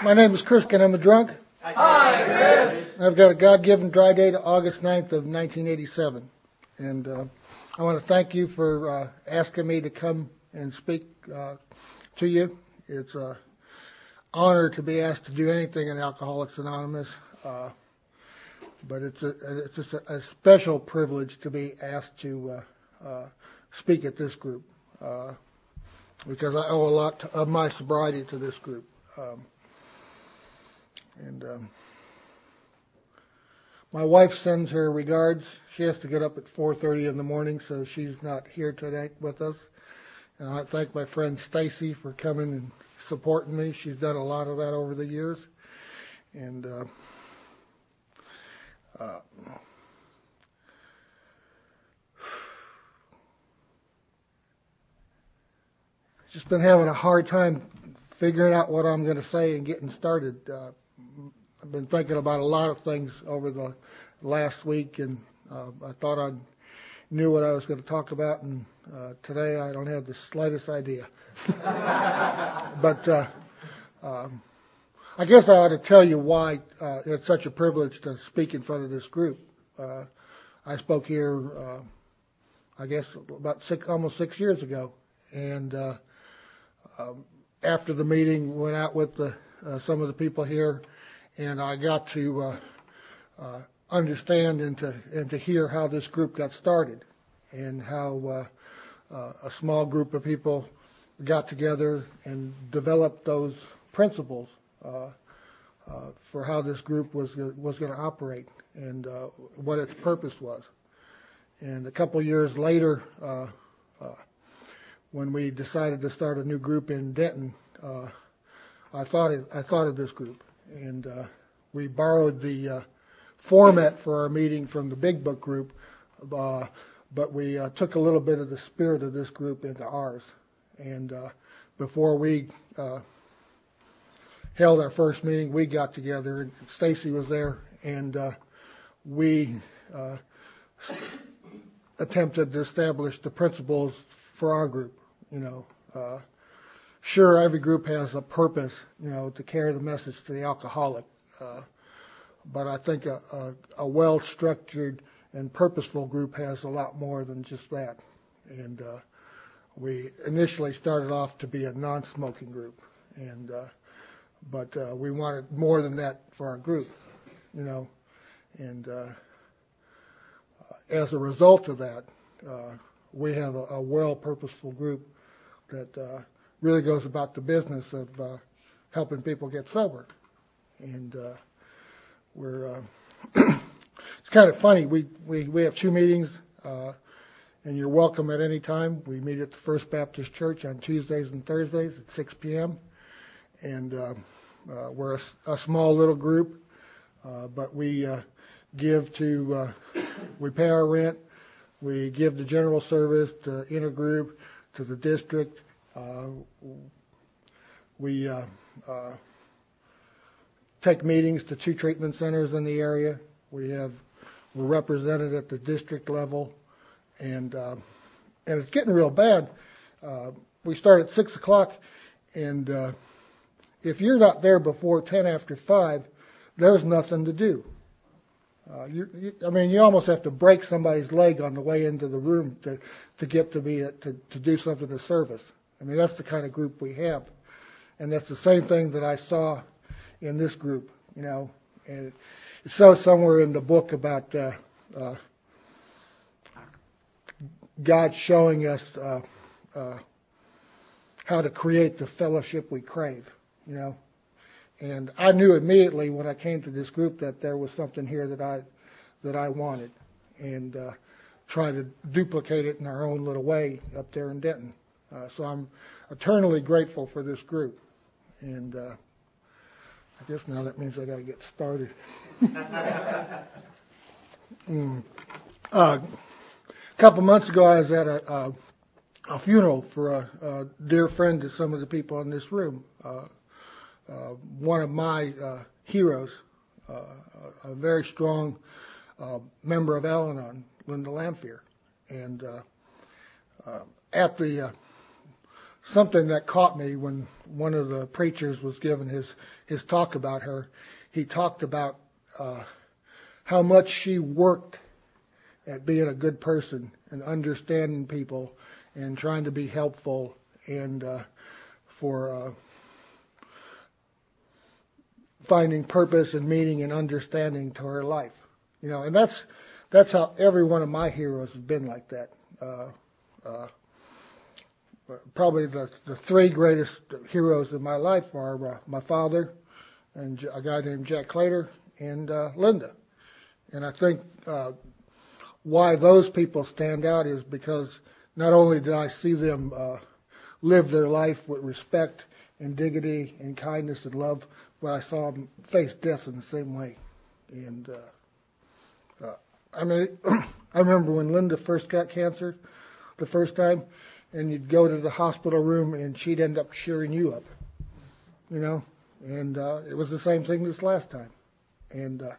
My name is Chris, and I'm a drunk. Hi, Chris. I've got a God-given dry date of August 9th of 1987. And uh, I want to thank you for uh, asking me to come and speak uh, to you. It's an honor to be asked to do anything in Alcoholics Anonymous. Uh, but it's a, it's just a, a, special privilege to be asked to uh, uh, speak at this group because I owe a lot to, of my sobriety to this group. Um, and um, my wife sends her regards. She has to get up at 4:30 in the morning, so she's not here tonight with us. And I thank my friend Stacy for coming and supporting me. She's done a lot of that over the years, and uh, uh, just been having a hard time figuring out what I'm going to say and getting started. Uh, I've been thinking about a lot of things over the last week, and uh, I thought I knew what I was going to talk about, and uh, today I don't have the slightest idea. but uh, um, I guess I ought to tell you why uh, it's such a privilege to speak in front of this group. Uh, I spoke here, uh, I guess, about six, almost six years ago, and uh, um, after the meeting, went out with the, uh, some of the people here, and I got to uh, uh, understand and to and to hear how this group got started, and how uh, uh, a small group of people got together and developed those principles uh, for how this group was was going to operate and what its purpose was. And a couple years later, when we decided to start a new group in Denton, I thought I thought of this group, and uh, we borrowed the uh, format for our meeting from the Big Book group, uh, but we uh, took a little bit of the spirit of this group into ours. And uh, before we uh, held our first meeting, we got together, and Stacy was there, and uh, we uh, attempted to establish the principles for our group. You know, uh, sure, every group has a purpose, you know, to carry the message to the alcoholic. Uh, but I think a, a, a well-structured and purposeful group has a lot more than just that. And uh, we initially started off to be a non-smoking group, and uh, but uh, we wanted more than that for our group, you know. And uh, as a result of that, uh, we have a, a well purposeful group that uh, really goes about the business of uh, helping people get sober. And uh, we're uh, it's kind of funny. We we we have two meetings, uh, and you're welcome at any time. We meet at the First Baptist Church on Tuesdays and Thursdays at 6 p.m. And uh, uh, we're a, a small little group, uh, but we uh, give to uh, we pay our rent we give the general service to intergroup, to the district. Uh, we uh, uh, take meetings to two treatment centers in the area. We have we're represented at the district level, and and it's getting real bad. We start at six o'clock, and if you're not there before ten after five, there's nothing to do. I mean, you almost have to break somebody's leg on the way into the room to get to be a, to to do something to service. I mean, that's the kind of group we have, and that's the same thing that I saw in this group. You know, and it, says somewhere in the book about uh, uh, God showing us uh, uh, how to create the fellowship we crave. You know, and I knew immediately when I came to this group that there was something here that I that I wanted, and uh, try to duplicate it in our own little way up there in Denton. Uh, so I'm eternally grateful for this group, and uh, I guess now that means I got to get started. mm. uh, a couple months ago, I was at a, a, a funeral for a, a, dear friend to some of the people in this room. Uh, uh, one of my uh, heroes, a very strong member of Al-Anon, Linda Lamphere. And at the something that caught me when one of the preachers was giving his his talk about her. He talked about uh, how much she worked at being a good person and understanding people and trying to be helpful and uh, for uh, finding purpose and meaning and understanding to her life. You know, and that's that's how every one of my heroes has been like that. Uh, uh, probably the the three greatest heroes of my life are uh, my father and a guy named Jack Claytor and uh, Linda. And I think uh, why those people stand out is because not only did I see them uh, live their life with respect and dignity and kindness and love, but I saw them face death in the same way. And uh, uh, I mean, I remember when Linda first got cancer the first time, and you'd go to the hospital room and she'd end up cheering you up, you know. And uh, it was the same thing this last time. And uh,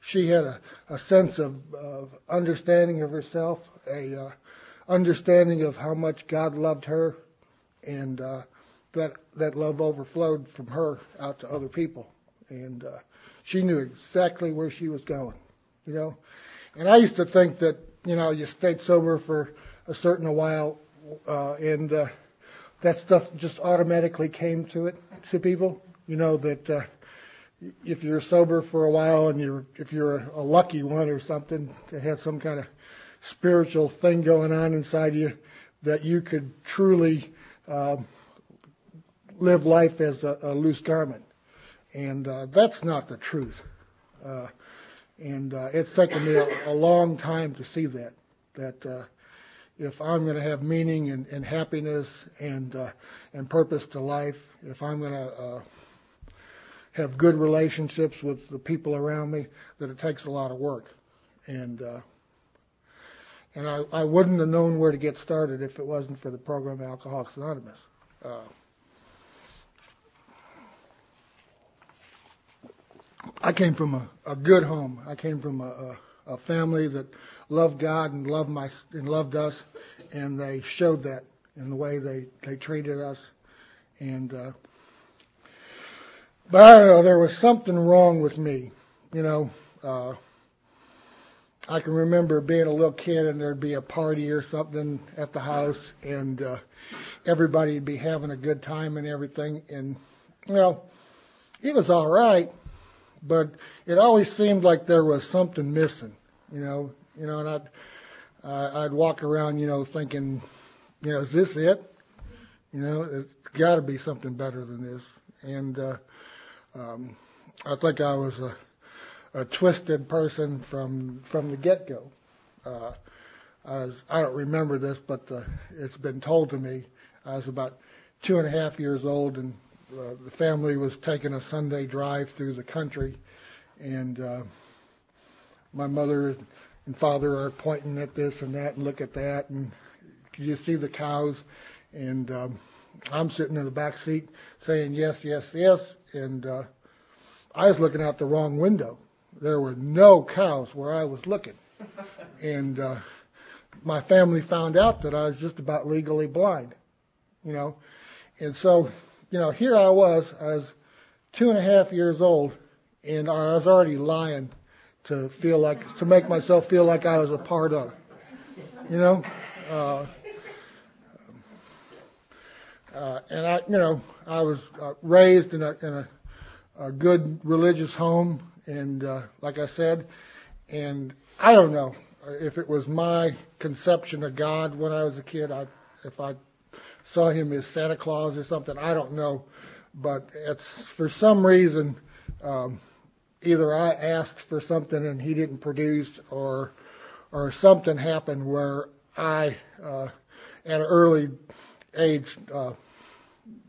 she had a, a sense of, of understanding of herself, a uh, understanding of how much God loved her, and uh, that that love overflowed from her out to other people. And uh, she knew exactly where she was going, you know. And I used to think that you know you stayed sober for a certain while, and uh, that stuff just automatically came to it to people. You know that uh, if you're sober for a while and you're if you're a lucky one or something to have some kind of spiritual thing going on inside you, that you could truly uh, live life as a, a loose garment, and uh, that's not the truth. Uh, and uh, it's taken me a, a long time to see that that uh, if I'm going to have meaning and, and happiness and uh, and purpose to life, if I'm going to uh, have good relationships with the people around me, that it takes a lot of work, and uh, and I, I wouldn't have known where to get started if it wasn't for the program Alcoholics Anonymous. Uh, I came from a, a good home. I came from a, a, a family that loved God and loved my and loved us, and they showed that in the way they they treated us. And uh, but I don't know, there was something wrong with me. You know, uh, I can remember being a little kid and there'd be a party or something at the house, and uh, everybody'd be having a good time and everything. And you know it was all right but it always seemed like there was something missing, you know, you know, and I'd, uh, I'd walk around, you know, thinking, you know, is this it? You know, it's got to be something better than this. And uh, um, I think I was a, a twisted person from from the get go. Uh, I I don't remember this, but uh, it's been told to me. I was about two and a half years old, and uh, the family was taking a Sunday drive through the country, and uh, my mother and father are pointing at this and that and look at that, and you see the cows, and um, I'm sitting in the back seat saying yes, yes, yes, and uh, I was looking out the wrong window. There were no cows where I was looking, and uh, my family found out that I was just about legally blind, you know, and so you know, here I was, I was two and a half years old, and I was already lying to feel like, to make myself feel like I was a part of, you know, uh, uh, and I, you know, I was uh, raised in a, in a, a good religious home, and uh, like I said, and I don't know if it was my conception of God when I was a kid. I, if I saw him as Santa Claus or something. I don't know, but it's for some reason um, either I asked for something and he didn't produce, or or something happened where I, uh, at an early age, uh,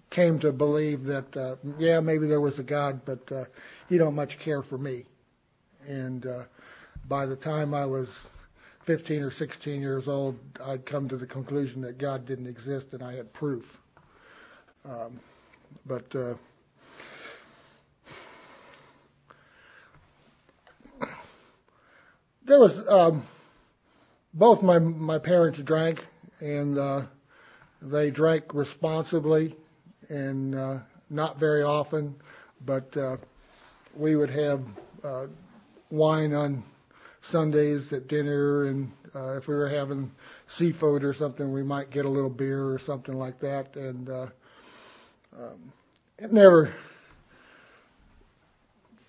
came to believe that uh, yeah maybe there was a God, but uh, he don't much care for me. And uh, by the time I was 15 or 16 years old, I'd come to the conclusion that God didn't exist and I had proof. Um, but uh, there was um, both my my parents drank, and uh, they drank responsibly and uh, not very often, but uh, we would have uh, wine on Sundays at dinner, and uh, if we were having seafood or something, we might get a little beer or something like that. And uh, um, it never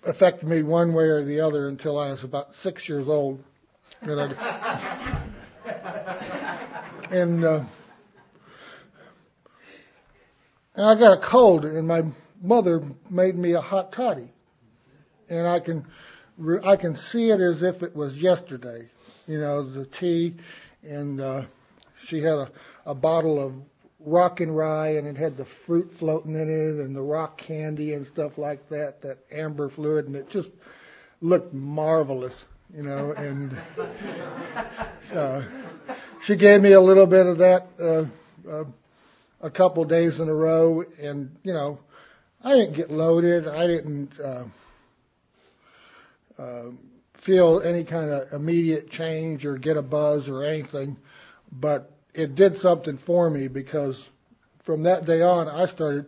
affected me one way or the other until I was about six years old. And, I, and, uh, and I got a cold, and my mother made me a hot toddy, and I can I can see it as if it was yesterday. You know, the tea, and uh, she had a, a bottle of rock and rye, and it had the fruit floating in it, and the rock candy and stuff like that, that amber fluid, and it just looked marvelous. You know, and uh, she gave me a little bit of that uh, uh, a couple days in a row, and you know, I didn't get loaded. I didn't. Uh, uh, feel any kind of immediate change or get a buzz or anything, but it did something for me because from that day on, I started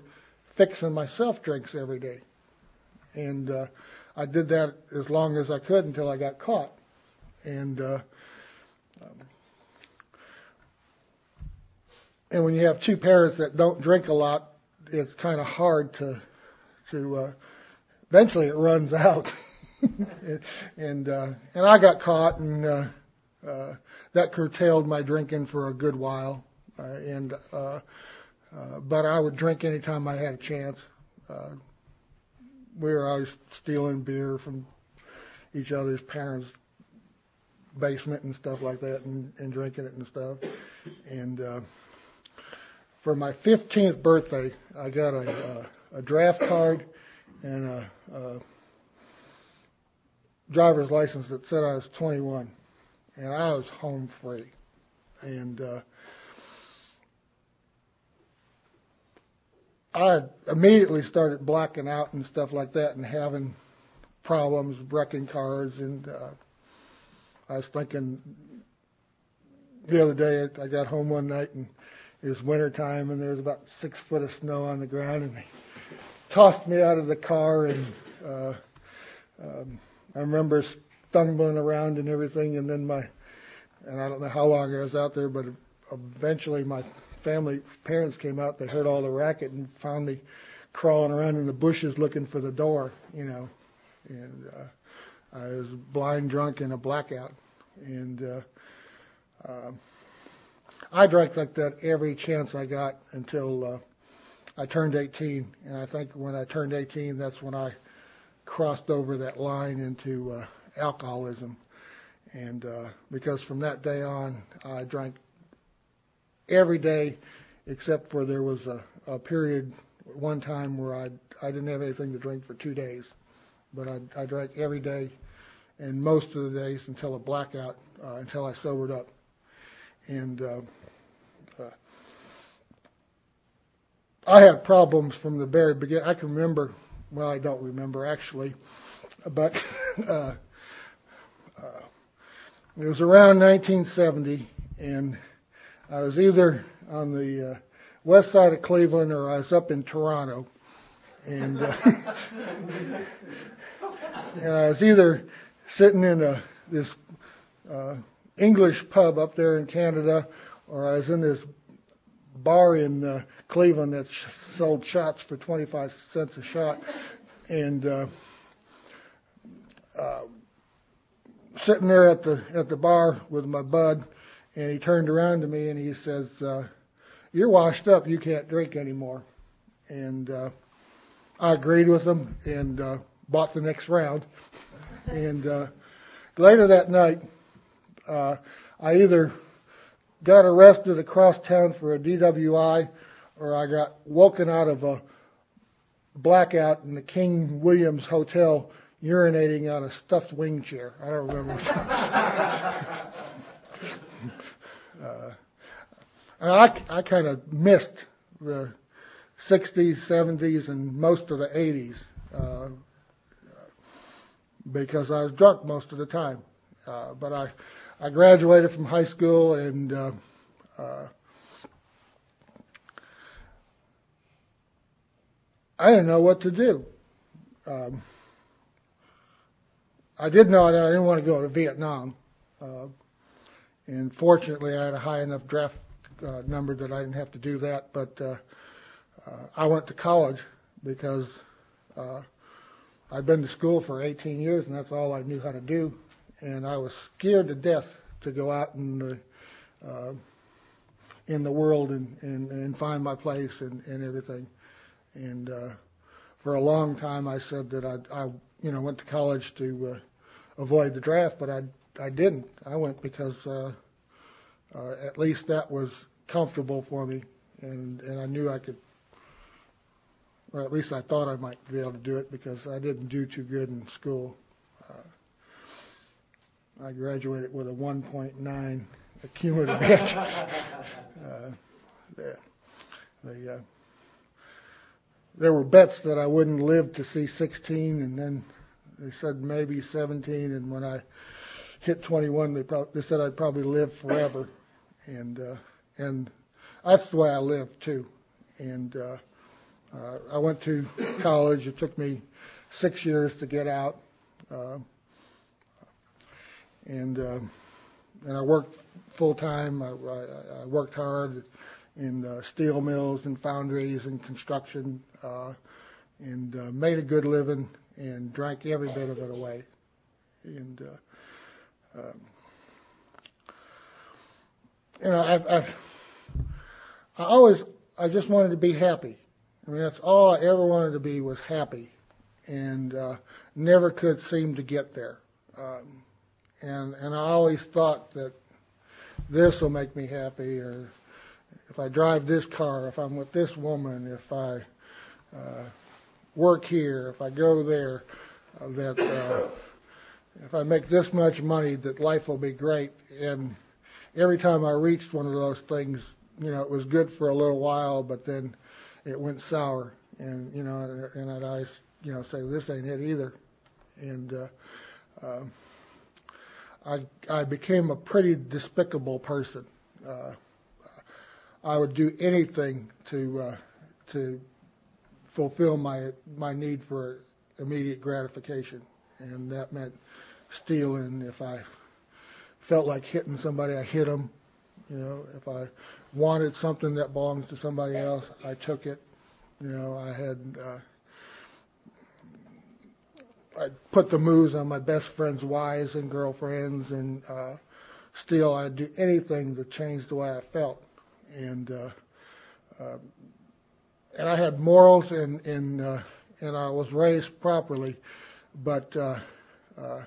fixing myself drinks every day. And uh, I did that as long as I could until I got caught. And uh, um, and when you have two parents that don't drink a lot, it's kind of hard to to. Uh, eventually, it runs out. and uh, and I got caught, and uh, uh, that curtailed my drinking for a good while. Uh, and uh, uh, but I would drink anytime I had a chance. Uh, we were always stealing beer from each other's parents' basement and stuff like that, and, and drinking it and stuff. And uh, for my 15th birthday, I got a, a, a draft card and a, a driver's license that said I was 21, and I was home free. And uh, I immediately started blacking out and stuff like that, and having problems wrecking cars. And uh, I was thinking the other day, I got home one night and it was winter time, and there was about six foot of snow on the ground, and they tossed me out of the car and. Uh, um, I remember stumbling around and everything, and then my, and I don't know how long I was out there, but eventually my family parents came out. They heard all the racket and found me crawling around in the bushes looking for the door, you know, and uh, I was blind drunk in a blackout, and uh, uh, I drank like that every chance I got until uh, I turned 18, and I think when I turned 18, that's when I crossed over that line into uh, alcoholism. And uh, because from that day on, I drank every day, except for there was a, a period one time where I I didn't have anything to drink for two days, but I, I drank every day, and most of the days until a blackout, uh, until I sobered up. And uh, uh, I had problems from the very beginning. I can remember well, I don't remember actually, but uh, uh, it was around 1970, and I was either on the uh, west side of Cleveland or I was up in Toronto, and uh, and I was either sitting in a this uh, English pub up there in Canada, or I was in this bar in uh, Cleveland that sold shots for 25 cents a shot, and uh, uh, sitting there at the at the bar with my bud, and he turned around to me and he says, uh, "You're washed up. You can't drink anymore." And uh, I agreed with him and uh, bought the next round. and uh, later that night, uh, I either got arrested across town for a DWI, or I got woken out of a blackout in the King Williams Hotel urinating on a stuffed wing chair. I don't remember. uh, I, I kind of missed the 60s, 70s, and most of the 80s uh, because I was drunk most of the time. Uh, but I I graduated from high school and uh, uh, I didn't know what to do. Um, I did know that I didn't want to go to Vietnam. Uh, and fortunately, I had a high enough draft uh, number that I didn't have to do that. But uh, uh, I went to college because uh, I'd been to school for 18 years, and that's all I knew how to do. And I was scared to death to go out in the uh, in the world and, and, and find my place and, and everything. And uh, for a long time, I said that I, I you know, went to college to uh, avoid the draft, but I I didn't. I went because uh, uh, at least that was comfortable for me, and and I knew I could, or at least I thought I might be able to do it because I didn't do too good in school. Uh, I graduated with a 1.9 cumulative edge. uh, the, the, uh, there were bets that I wouldn't live to see 16, and then they said maybe 17, and when I hit 21, they, pro- they said I'd probably live forever, and uh, and that's the way I live too. And uh, uh, I went to college. It took me six years to get out, uh, and uh, and I worked full time. I, I, I worked hard in uh, steel mills and foundries and construction, uh, and uh, made a good living and drank every bit of it away. And uh, um, you know, I've, I've, I always, I just wanted to be happy. I mean, that's all I ever wanted to be was happy, and uh, never could seem to get there. Um, and and I always thought that this will make me happy, or if I drive this car, if I'm with this woman, if I uh, work here, if I go there, uh, that. Uh, if I make this much money, that life will be great. And every time I reached one of those things, you know, it was good for a little while, but then it went sour. And you know, and I'd always, you know, say this ain't it either. And uh, uh, I I became a pretty despicable person. Uh, I would do anything to uh, to fulfill my my need for immediate gratification, and that meant stealing. If I felt like hitting somebody, I hit them. You know, if I wanted something that belongs to somebody else, I took it. You know, I had uh, I put the moves on my best friends' wives and girlfriends, and uh, still I'd do anything to change the way I felt. And uh, uh, and I had morals, and and uh, and I was raised properly, but uh, uh,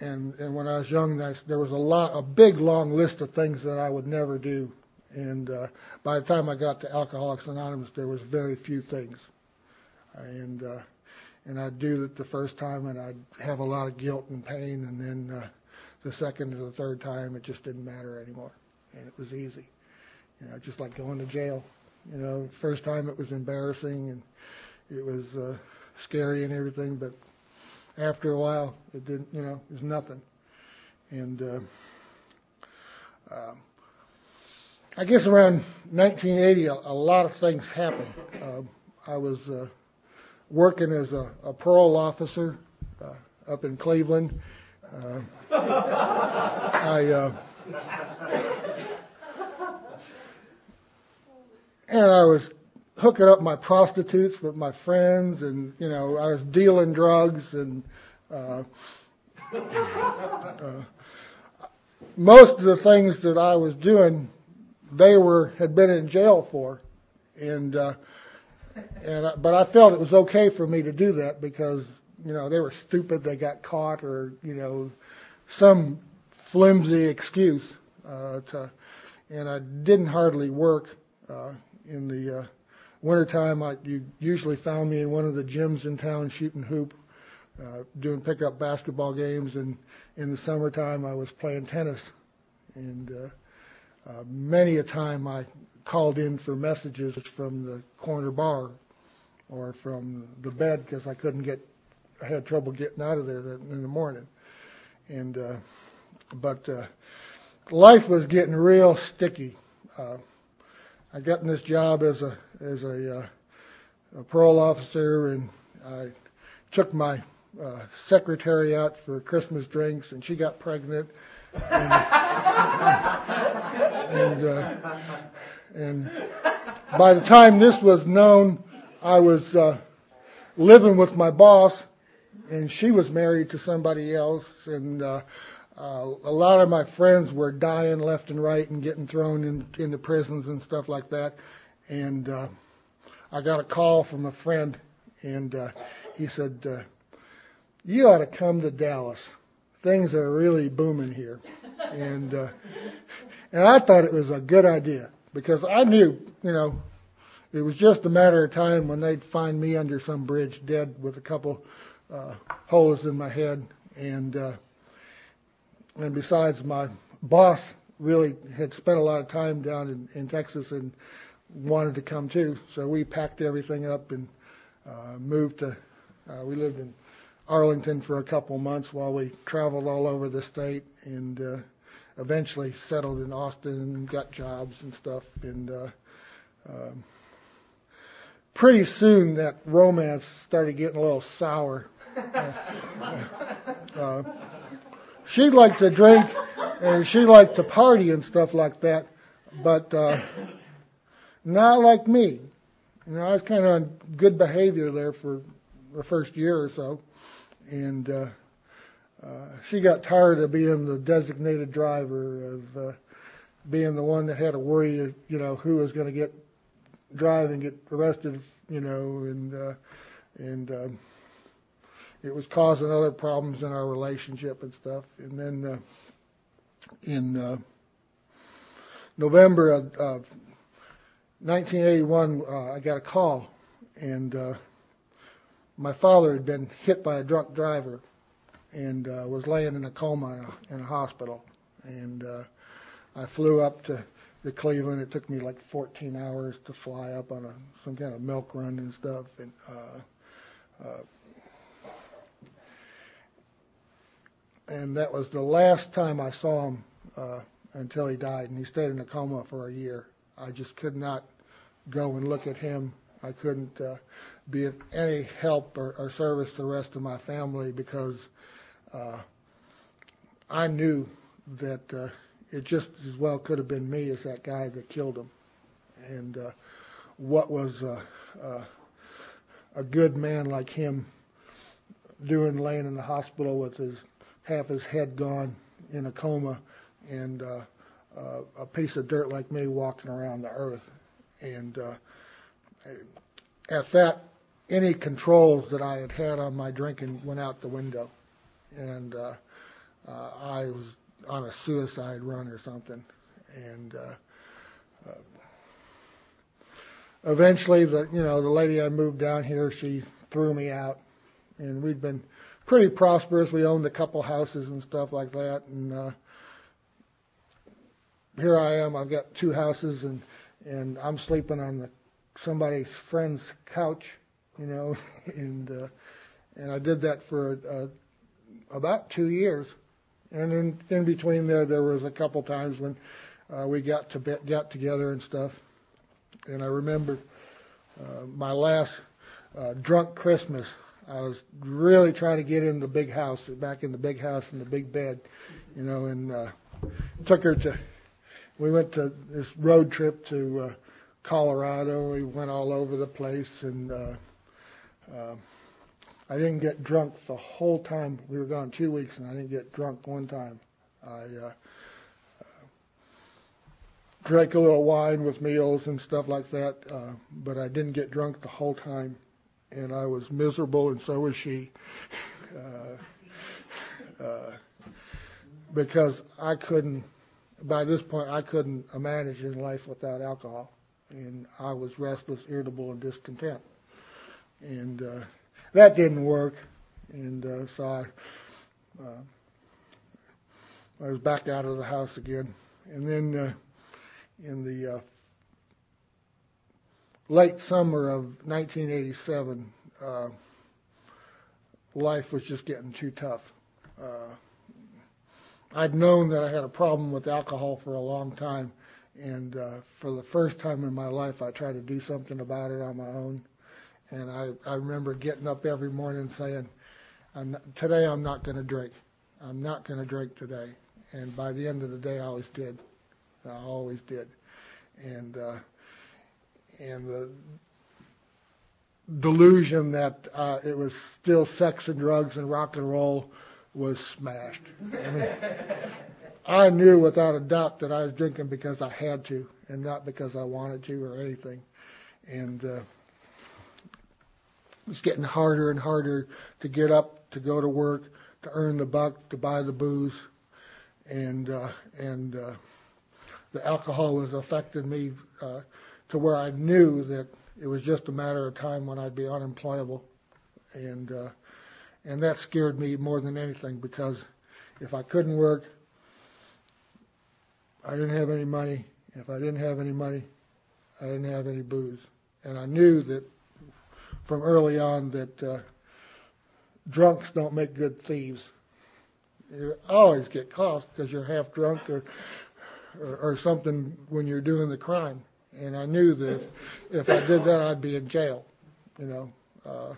and and when I was young, there was a lot, a big long list of things that I would never do. And uh, by the time I got to Alcoholics Anonymous, there was very few things. And uh, and I'd do it the first time, and I'd have a lot of guilt and pain, and then uh, the second or the third time, it just didn't matter anymore, and it was easy. You know, just like going to jail. You know, first time it was embarrassing and it was uh, scary and everything, but after a while, it didn't, you know, it was nothing. And uh, uh, I guess around 1980, a, a lot of things happened. Uh, I was uh, working as a, a parole officer uh, up in Cleveland. Uh, I uh, and I was hooking up my prostitutes with my friends, and you know, I was dealing drugs, and uh, uh, most of the things that I was doing, they were had been in jail for, and and but I felt it was okay for me to do that because you know they were stupid, they got caught, or you know, some flimsy excuse uh, to, and I didn't hardly work uh, in the uh, wintertime, I, you usually found me in one of the gyms in town shooting hoop, uh, doing pickup basketball games, and in the summertime I was playing tennis. And uh, uh, many a time I called in for messages from the corner bar or from the bed because I couldn't get, I had trouble getting out of there in the morning. And uh, but uh, life was getting real sticky. Uh, I got in this job as a as a, uh, a parole officer, and I took my uh, secretary out for Christmas drinks, and she got pregnant. And, and, uh, and by the time this was known, I was uh, living with my boss, and she was married to somebody else, and uh, uh, a lot of my friends were dying left and right and getting thrown in, into prisons and stuff like that. And uh, I got a call from a friend, and uh, he said, uh, "You ought to come to Dallas. Things are really booming here." And uh, and I thought it was a good idea because I knew, you know, it was just a matter of time when they'd find me under some bridge dead with a couple uh, holes in my head. And uh, and besides, my boss really had spent a lot of time down in, in Texas and wanted to come too. So we packed everything up and uh, moved to. Uh, we lived in Arlington for a couple months while we traveled all over the state and uh, eventually settled in Austin and got jobs and stuff. And uh, um, pretty soon that romance started getting a little sour. Uh, uh, she liked to drink and she liked to party and stuff like that, but uh, not like me. You know, I was kind of on good behavior there for the first year or so, and uh, uh, she got tired of being the designated driver, of uh, being the one that had to worry, you know, who was going to get drive and get arrested, you know, and uh, and uh, it was causing other problems in our relationship and stuff. And then uh, in uh, November of, of 1981, uh, I got a call, and uh, my father had been hit by a drunk driver and uh, was laying in a coma in a, in a hospital. And uh, I flew up to, to Cleveland. It took me like 14 hours to fly up on a, some kind of milk run and stuff. And uh, uh, and that was the last time I saw him uh, until he died, and he stayed in a coma for a year. I just could not go and look at him. I couldn't uh, be of any help or, or service to the rest of my family because uh, I knew that uh, it just as well could have been me as that guy that killed him. And uh, what was uh, uh, a good man like him doing laying in the hospital with his half his head gone in a coma and uh, uh, a piece of dirt like me walking around the earth. And uh, at that, any controls that I had had on my drinking went out the window, and uh, uh, I was on a suicide run or something. And uh, uh, eventually, the you know the lady I moved down here, she threw me out, and we'd been pretty prosperous. We owned a couple houses and stuff like that, and uh, here I am. I've got two houses, and and I'm sleeping on the somebody's friend's couch, you know, and uh, and I did that for uh, about two years, and in in between there, there was a couple times when uh, we got to be, got together and stuff, and I remember uh, my last uh, drunk Christmas. I was really trying to get in the big house, back in the big house in the big bed, you know, and uh, took her to. We went to this road trip to uh, Colorado. We went all over the place, and uh, uh, I didn't get drunk the whole time. We were gone two weeks, and I didn't get drunk one time. I uh, uh, drank a little wine with meals and stuff like that, uh, but I didn't get drunk the whole time and I was miserable, and so was she. Uh, uh, because I couldn't, by this point, I couldn't imagine life without alcohol, and I was restless, irritable, and discontent, and uh, that didn't work, and uh, so I, uh, I was back out of the house again, and then uh, in the uh, late summer of 1987, uh, life was just getting too tough. Uh, I'd known that I had a problem with alcohol for a long time, And uh, for the first time in my life, I tried to do something about it on my own. And I, I remember getting up every morning saying, I'm not, today I'm not going to drink. I'm not going to drink today. And by the end of the day, I always did. I always did. And uh, and the delusion that uh, it was still sex and drugs and rock and roll was smashed. I, mean, I knew without a doubt that I was drinking because I had to and not because I wanted to or anything. And uh, it's getting harder and harder to get up, to go to work, to earn the buck, to buy the booze, and uh, and uh, the alcohol was affecting me uh, to where I knew that it was just a matter of time when I'd be unemployable, and uh, and that scared me more than anything because if I couldn't work, I didn't have any money. If I didn't have any money, I didn't have any booze, and I knew that from early on that uh, drunks don't make good thieves. You always get caught because you're half drunk or, or or something when you're doing the crime. And I knew that if, if I did that, I'd be in jail. You know, uh,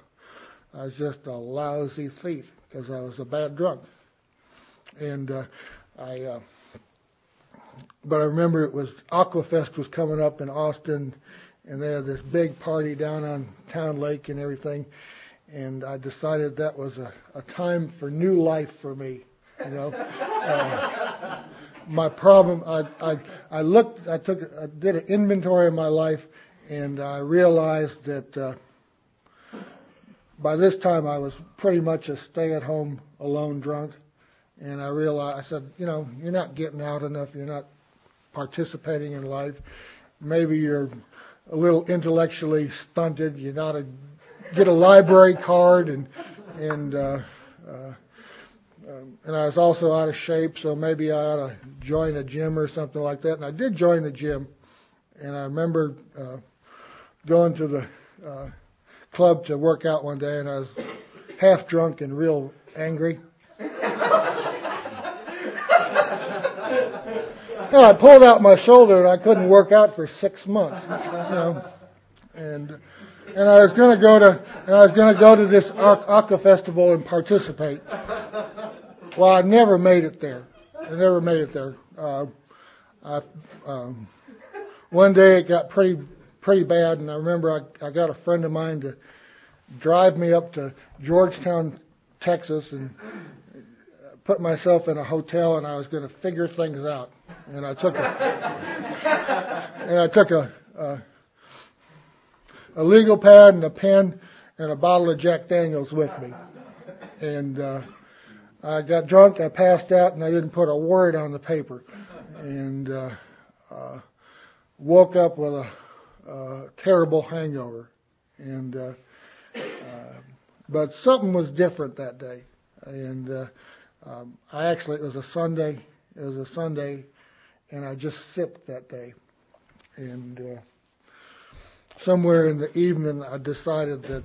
I was just a lousy thief because I was a bad drunk. And uh, I, uh, but I remember it was Aquafest was coming up in Austin, and they had this big party down on Town Lake and everything. And I decided that was a, a time for new life for me. You know, uh, my problem. I, I I looked. I took. I did an inventory of my life, and I realized that uh, by this time I was pretty much a stay-at-home alone drunk. And I realized. I said, you know, you're not getting out enough. You're not participating in life. Maybe you're a little intellectually stunted. You're not a get a library card and and uh, uh, um, and I was also out of shape, so maybe I ought to join a gym or something like that. And I did join the gym, and I remember uh, going to the uh, club to work out one day, and I was half drunk and real angry. And I pulled out my shoulder, and I couldn't work out for six months. You know, and and I was going to go to and I was going to go to this Aqua festival and participate. Well, I never made it there. I never made it there. Uh, I, um, one day it got pretty pretty bad, and I remember I, I got a friend of mine to drive me up to Georgetown, Texas, and put myself in a hotel, and I was going to figure things out. And I took a and I took a, a a legal pad and a pen and a bottle of Jack Daniels with me, and. Uh, I got drunk, I passed out, and I didn't put a word on the paper. And uh, uh, woke up with a, a terrible hangover. And uh, uh, but something was different that day. And uh, um, I actually it was a Sunday. It was a Sunday, and I just sipped that day. And uh, somewhere in the evening, I decided that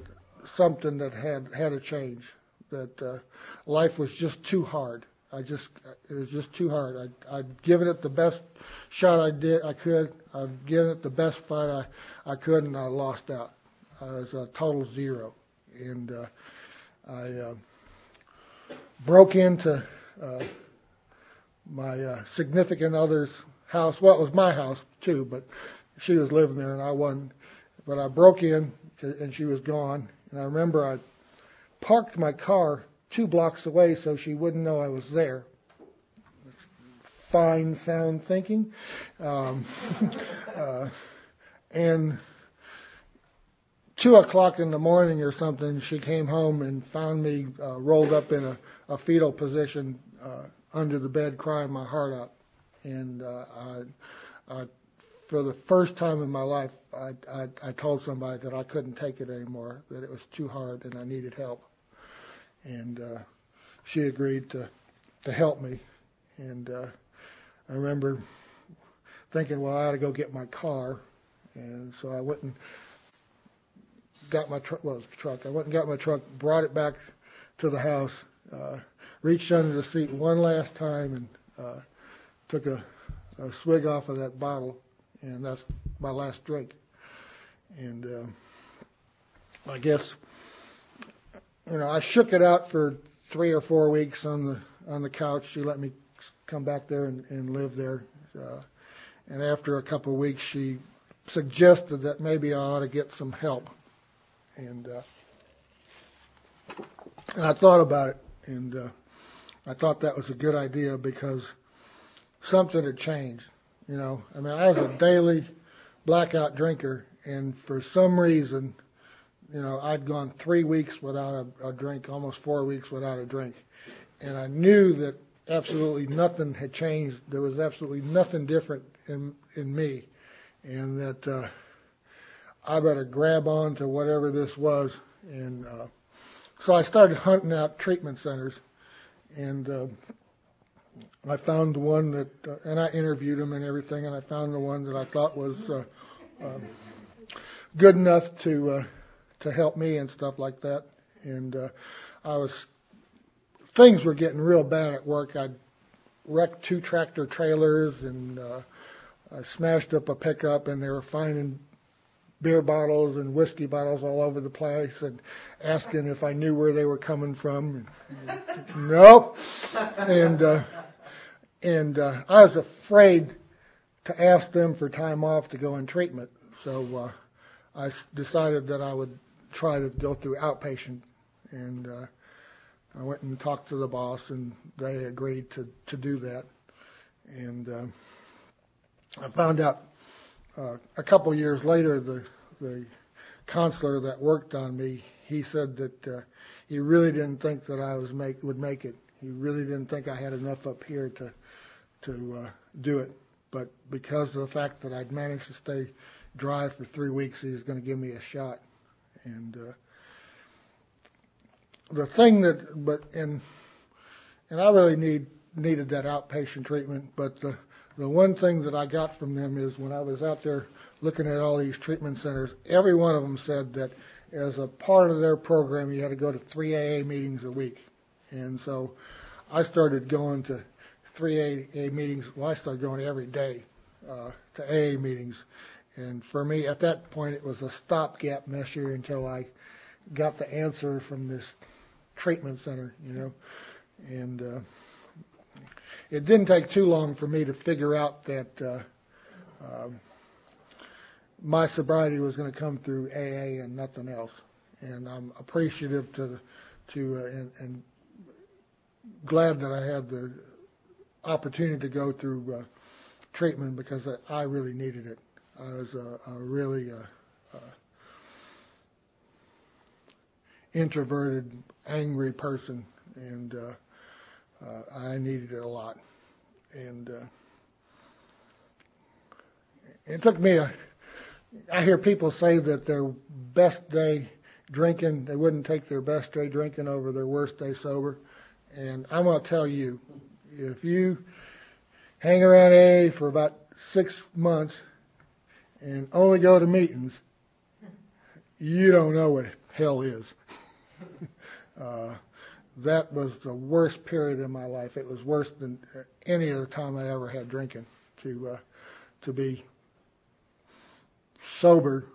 something that had had to change. That uh, life was just too hard. I just, it was just too hard. I, I'd given it the best shot I did, I could. I'd given it the best fight I, I could, and I lost out. I was a total zero, and uh, I uh, broke into uh, my uh, significant other's house. Well, it was my house too, but she was living there, and I wasn't. But I broke in, and she was gone. And I remember I parked my car two blocks away so she wouldn't know I was there. Fine sound thinking. Um, uh, and two o'clock in the morning or something, she came home and found me uh, rolled up in a, a fetal position uh, under the bed, crying my heart out. And uh, I, I, for the first time in my life, I, I, I told somebody that I couldn't take it anymore, that it was too hard, and I needed help and uh, she agreed to to help me. And uh, I remember thinking, well, I ought to go get my car, and so I went and got my truck. Well, it was a truck. I went and got my truck, brought it back to the house, uh, reached under the seat one last time, and uh, took a a swig off of that bottle, and that's my last drink. And uh, I guess you know I shook it out for three or four weeks on the on the couch. She let me come back there and, and live there. Uh, and after a couple of weeks, she suggested that maybe I ought to get some help. And, uh, and I thought about it, and uh, I thought that was a good idea because something had changed. You know, I mean, I was a daily blackout drinker, and for some reason, you know, I'd gone three weeks without a, a drink, almost four weeks without a drink, and I knew that absolutely nothing had changed. There was absolutely nothing different in in me, and that uh, I better grab on to whatever this was. And uh, so I started hunting out treatment centers, and uh, I found the one that, uh, and I interviewed them and everything, and I found the one that I thought was uh, uh, good enough to uh, to help me and stuff like that. And uh, I was things were getting real bad at work. I'd wrecked two tractor trailers and uh, I smashed up a pickup and they were finding beer bottles and whiskey bottles all over the place and asking if I knew where they were coming from. nope. And uh, and uh, I was afraid to ask them for time off to go in treatment, so uh, I decided that I would try to go through outpatient and. Uh, I went and talked to the boss, and they agreed to to do that. And uh, I found out uh, a couple years later the the counselor that worked on me he said that uh, he really didn't think that I was make would make it. He really didn't think I had enough up here to to uh, do it. But because of the fact that I'd managed to stay dry for three weeks, he was going to give me a shot. And uh, the thing that, but and and I really need needed that outpatient treatment. But the the one thing that I got from them is when I was out there looking at all these treatment centers, every one of them said that as a part of their program, you had to go to three AA meetings a week. And so I started going to three AA meetings. Well, I started going every day uh, to AA meetings. And for me, at that point, it was a stopgap measure until I got the answer from this treatment center, you know. And uh, it didn't take too long for me to figure out that uh, um, my sobriety was going to come through AA and nothing else. And I'm appreciative to to uh, and, and glad that I had the opportunity to go through uh, treatment because I, I really needed it. I was a, a really uh, uh, introverted, angry person, and uh, uh, I needed it a lot. And uh, it took me a. I hear people say that their best day drinking, they wouldn't take their best day drinking over their worst day sober. And I'm going to tell you, if you hang around AA for about six months and only go to meetings, you don't know what hell is. uh, that was the worst period in my life. It was worse than any other time I ever had drinking. To uh, to be sober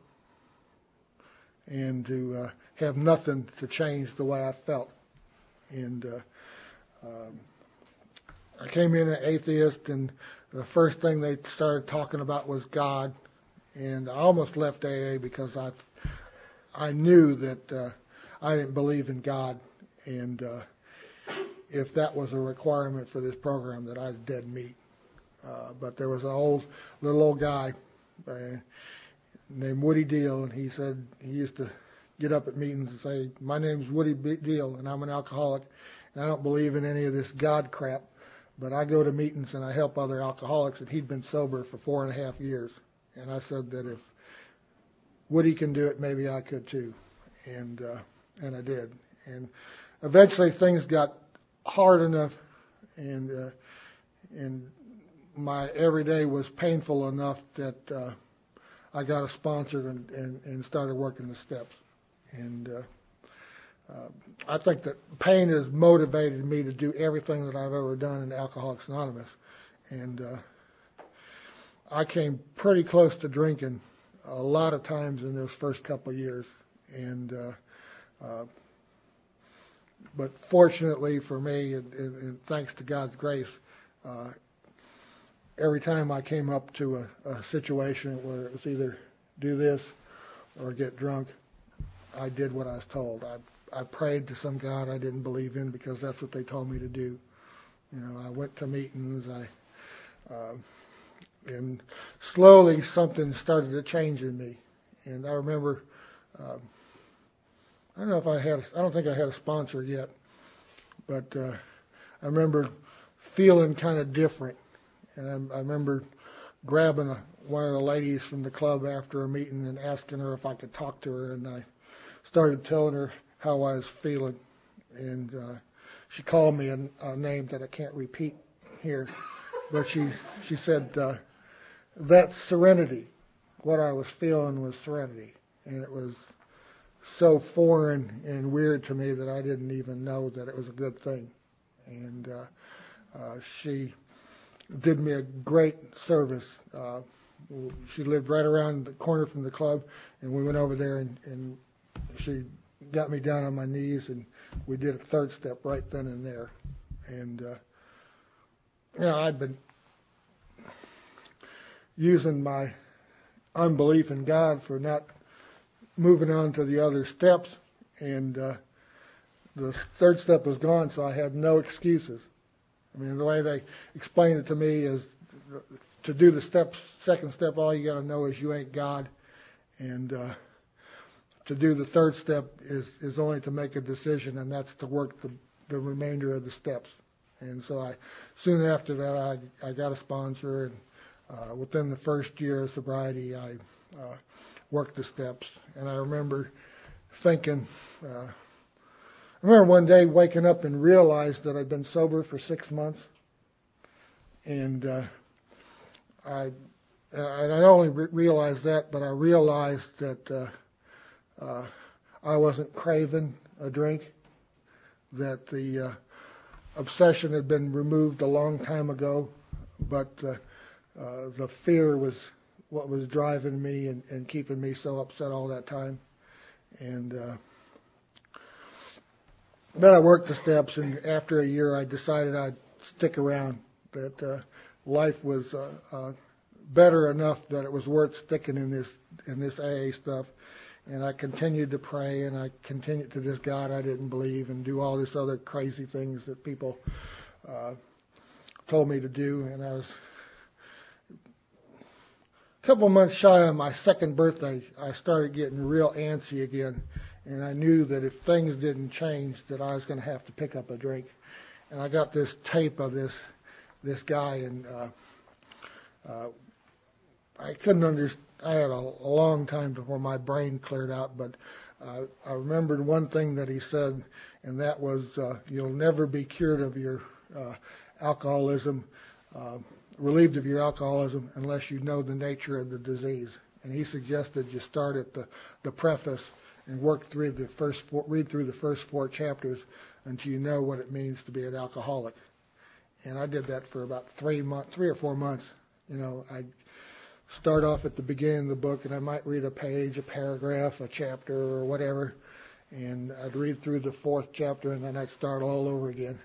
and to uh, have nothing to change the way I felt. And uh, um, I came in an atheist, and the first thing they started talking about was God. And I almost left AA because I I knew that uh, I didn't believe in God, and uh, if that was a requirement for this program, that I dead meat. Uh, but there was an old little old guy uh, named Woody Deal, and he said he used to get up at meetings and say, "My name's Woody Deal, and I'm an alcoholic, and I don't believe in any of this God crap, but I go to meetings and I help other alcoholics." And he'd been sober for four and a half years, and I said that if Woody can do it, maybe I could too, and uh, and I did. And eventually things got hard enough, and uh, and my everyday was painful enough that uh, I got a sponsor and, and, and started working the steps. And uh, uh, I think that pain has motivated me to do everything that I've ever done in Alcoholics Anonymous. And uh, I came pretty close to drinking a lot of times in those first couple of years, and uh, uh, but fortunately for me, and, and, and thanks to God's grace, uh, every time I came up to a, a situation where it was either do this or get drunk, I did what I was told. I I prayed to some God I didn't believe in because that's what they told me to do. You know, I went to meetings. I uh, and slowly something started to change in me. And I remember, um, I don't know if I had, I don't think I had a sponsor yet, but uh, I remember feeling kind of different. And I, I remember grabbing a, one of the ladies from the club after a meeting and asking her if I could talk to her. And I started telling her how I was feeling. And uh, she called me a, a name that I can't repeat here, but she she said uh, that serenity. What I was feeling was serenity, and it was so foreign and weird to me that I didn't even know that it was a good thing. And uh, uh, she did me a great service. Uh, she lived right around the corner from the club, and we went over there and, and she got me down on my knees, and we did a third step right then and there. And uh, you know, I'd been using my unbelief in God for not moving on to the other steps, and uh, the third step was gone, so I had no excuses. I mean, the way they explained it to me is to do the steps, second step, all you got to know is you ain't God, and uh, to do the third step is is only to make a decision, and that's to work the the remainder of the steps. And so I soon after that I I got a sponsor and uh, within the first year of sobriety, I uh, worked the steps, and I remember thinking. Uh, I remember one day waking up and realized that I'd been sober for six months, and uh, I and I not only re- realized that, but I realized that uh, uh, I wasn't craving a drink, that the uh, obsession had been removed a long time ago, but uh, uh, the fear was what was driving me and, and keeping me so upset all that time. And uh, then I worked the steps, and after a year, I decided I'd stick around. That uh, life was uh, uh, better enough that it was worth sticking in this in this AA stuff. And I continued to pray, and I continued to this God I didn't believe, and do all this other crazy things that people uh, told me to do. And I was a couple months shy of my second birthday, I started getting real antsy again, and I knew that if things didn't change, that I was going to have to pick up a drink. And I got this tape of this this guy, and uh, uh, I couldn't understand. I had a, a long time before my brain cleared out, but uh, I remembered one thing that he said, and that was, uh, "You'll never be cured of your uh, alcoholism." Uh, relieved of your alcoholism unless you know the nature of the disease. And he suggested you start at the, the preface and work through the first four, read through the first four chapters until you know what it means to be an alcoholic. And I did that for about three months, three or four months. You know, I'd start off at the beginning of the book and I might read a page, a paragraph, a chapter or whatever. And I'd read through the fourth chapter and then I'd start all over again.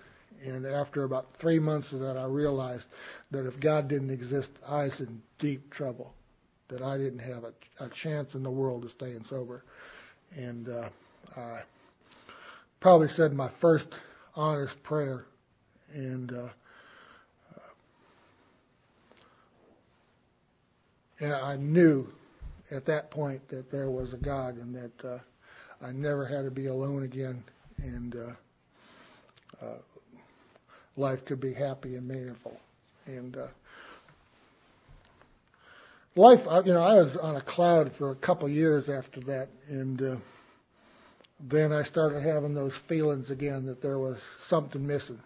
And after about three months of that, I realized that if God didn't exist, I was in deep trouble. That I didn't have a, a chance in the world of staying sober. And uh, I probably said my first honest prayer. And uh, and I knew at that point that there was a God and that uh, I never had to be alone again. And uh, uh, life could be happy and meaningful. And uh, life, you know, I was on a cloud for a couple years after that, and uh, then I started having those feelings again that there was something missing,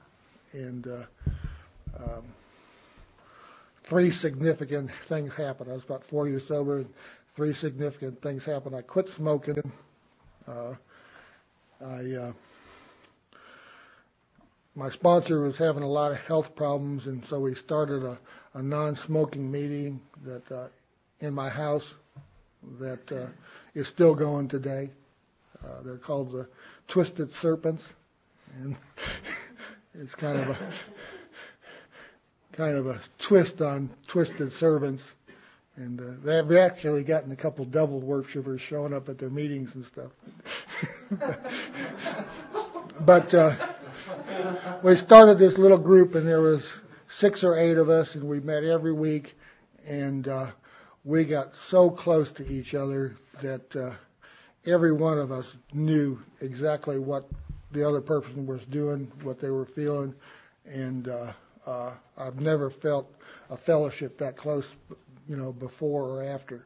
and uh, um, three significant things happened. I was about four years sober. And three significant things happened. I quit smoking. Uh, I uh, my sponsor was having a lot of health problems, and so we started a, a non-smoking meeting that uh, in my house that uh, is still going today. Uh, they're called the Twisted Serpents, and it's kind of a kind of a twist on Twisted Servants. And uh, they've actually gotten a couple devil worshippers showing up at their meetings and stuff. but uh, we started this little group, and there was six or eight of us, and we met every week, and uh, we got so close to each other that uh, every one of us knew exactly what the other person was doing, what they were feeling, and uh, uh, I've never felt a fellowship that close, you know, before or after.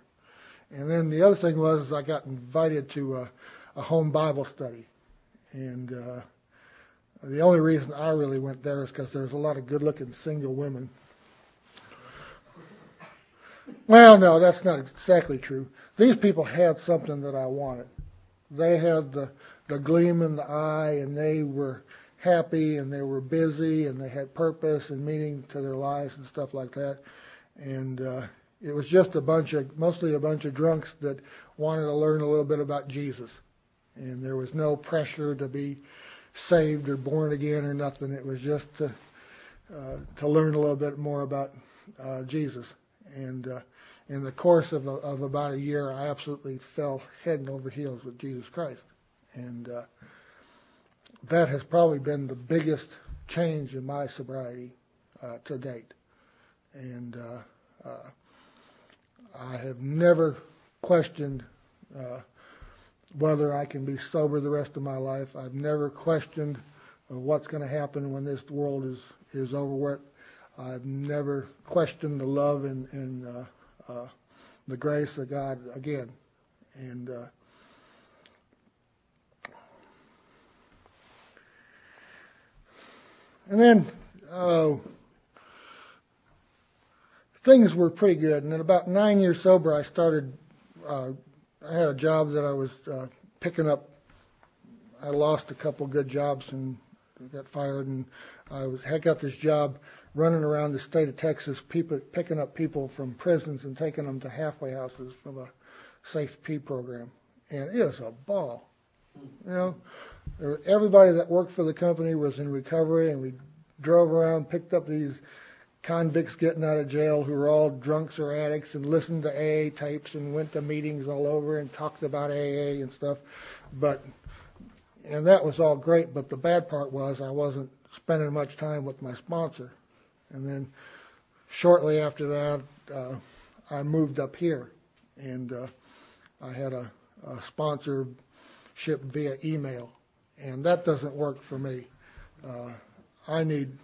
And then the other thing was I got invited to a, a home Bible study, and uh, the only reason I really went there is because there's a lot of good-looking single women. Well, no, that's not exactly true. These people had something that I wanted. They had the the gleam in the eye, and they were happy, and they were busy, and they had purpose and meaning to their lives and stuff like that. And uh, it was just a bunch of, mostly a bunch of drunks that wanted to learn a little bit about Jesus. And there was no pressure to be saved or born again or nothing. It was just to uh, to learn a little bit more about uh, Jesus. And uh, in the course of, a, of about a year, I absolutely fell head and over heels with Jesus Christ. And uh, that has probably been the biggest change in my sobriety uh, to date. And uh, uh, I have never questioned uh, whether I can be sober the rest of my life. I've never questioned uh, what's going to happen when this world is is over with. I've never questioned the love and, and uh, uh, the grace of God again. And uh, and then uh, things were pretty good. And at about nine years sober, I started. I had a job that I was uh, picking up. I lost a couple good jobs and got fired, and I was had got this job running around the state of Texas, people picking up people from prisons and taking them to halfway houses from a Safe P program, and it was a ball. You know, everybody that worked for the company was in recovery, and we drove around, picked up these convicts getting out of jail who were all drunks or addicts, and listened to AA tapes and went to meetings all over and talked about AA and stuff. But and that was all great, but the bad part was I wasn't spending much time with my sponsor. And then shortly after that, uh, I moved up here, and uh, I had a, a sponsorship via email, and that doesn't work for me. Uh, I need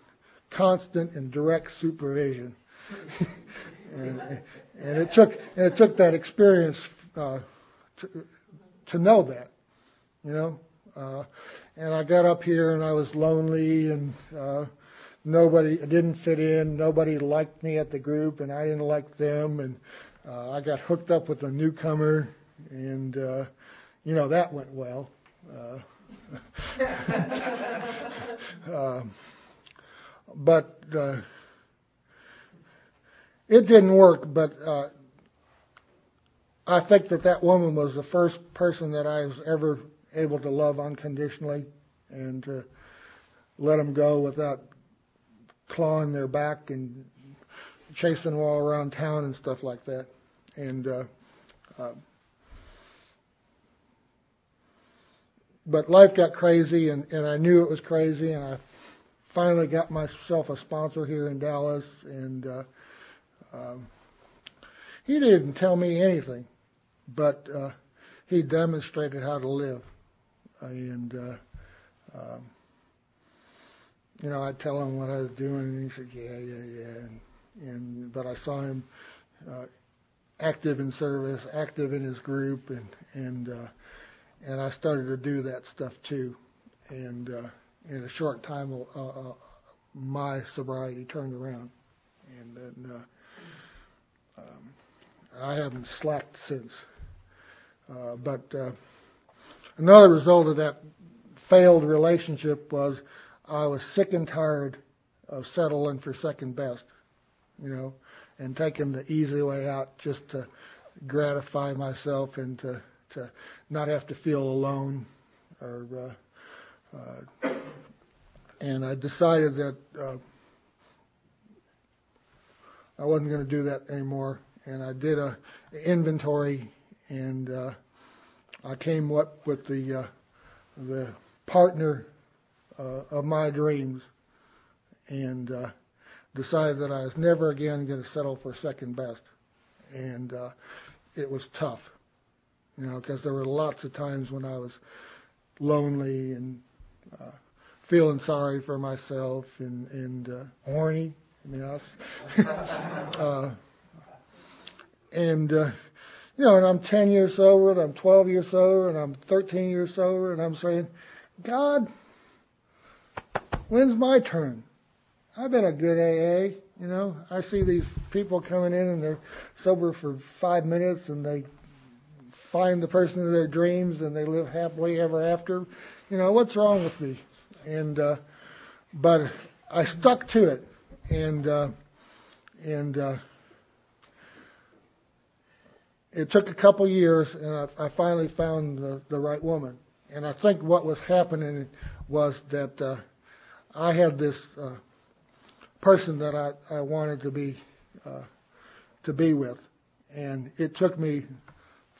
constant and direct supervision, and and it took and it took that experience uh, to to know that, you know. Uh, and I got up here and I was lonely and uh, nobody I didn't fit in. Nobody liked me at the group and I didn't like them. And uh, I got hooked up with a newcomer and uh, you know that went well. Uh, uh, but uh, it didn't work. But uh, I think that that woman was the first person that I was ever able to love unconditionally and to let them go without clawing their back and chasing them all around town and stuff like that. And uh, uh, but life got crazy, and, and I knew it was crazy, and I finally got myself a sponsor here in Dallas, and uh, um, he didn't tell me anything, but uh, he demonstrated how to live and uh, um, you know, I'd tell him what I was doing, and he said, "Yeah, yeah, yeah." And, and but I saw him uh, active in service, active in his group, and and uh, and I started to do that stuff too. And uh, in a short time, uh, uh, my sobriety turned around, and then uh, um, I haven't slacked since. Uh, but Another result of that failed relationship was I was sick and tired of settling for second best, you know, and taking the easy way out just to gratify myself and to to not have to feel alone or uh, uh, and I decided that uh, I wasn't going to do that anymore. And I did a inventory and uh, I came up with the uh, the partner uh, of my dreams. And uh, decided that I was never again going to settle for second best. And uh, it was tough. You know because there were lots of times when I was lonely and uh, feeling sorry for myself and and uh, horny I mean, I was, uh, and uh, you know, and I'm 10 years sober, and I'm 12 years sober, and I'm 13 years sober, and I'm saying, God, when's my turn? I've been a good AA, you know. I see these people coming in and they're sober for five minutes, and they find the person of their dreams, and they live happily ever after. You know, what's wrong with me? And uh, but I stuck to it, and uh, and uh, it took a couple years, and I, I finally found the, the right woman. And I think what was happening was that uh, I had this uh, person that I, I wanted to be uh, to be with, and it took me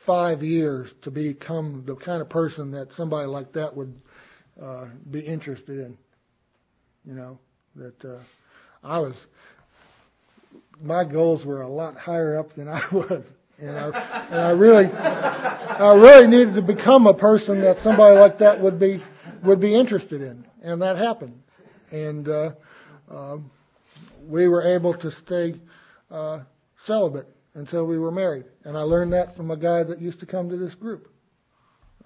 five years to become the kind of person that somebody like that would uh, be interested in. You know that uh, I was. My goals were a lot higher up than I was and I, and I really, I really needed to become a person that somebody like that would be, would be interested in, and that happened. And uh, uh, we were able to stay uh, celibate until we were married, and I learned that from a guy that used to come to this group.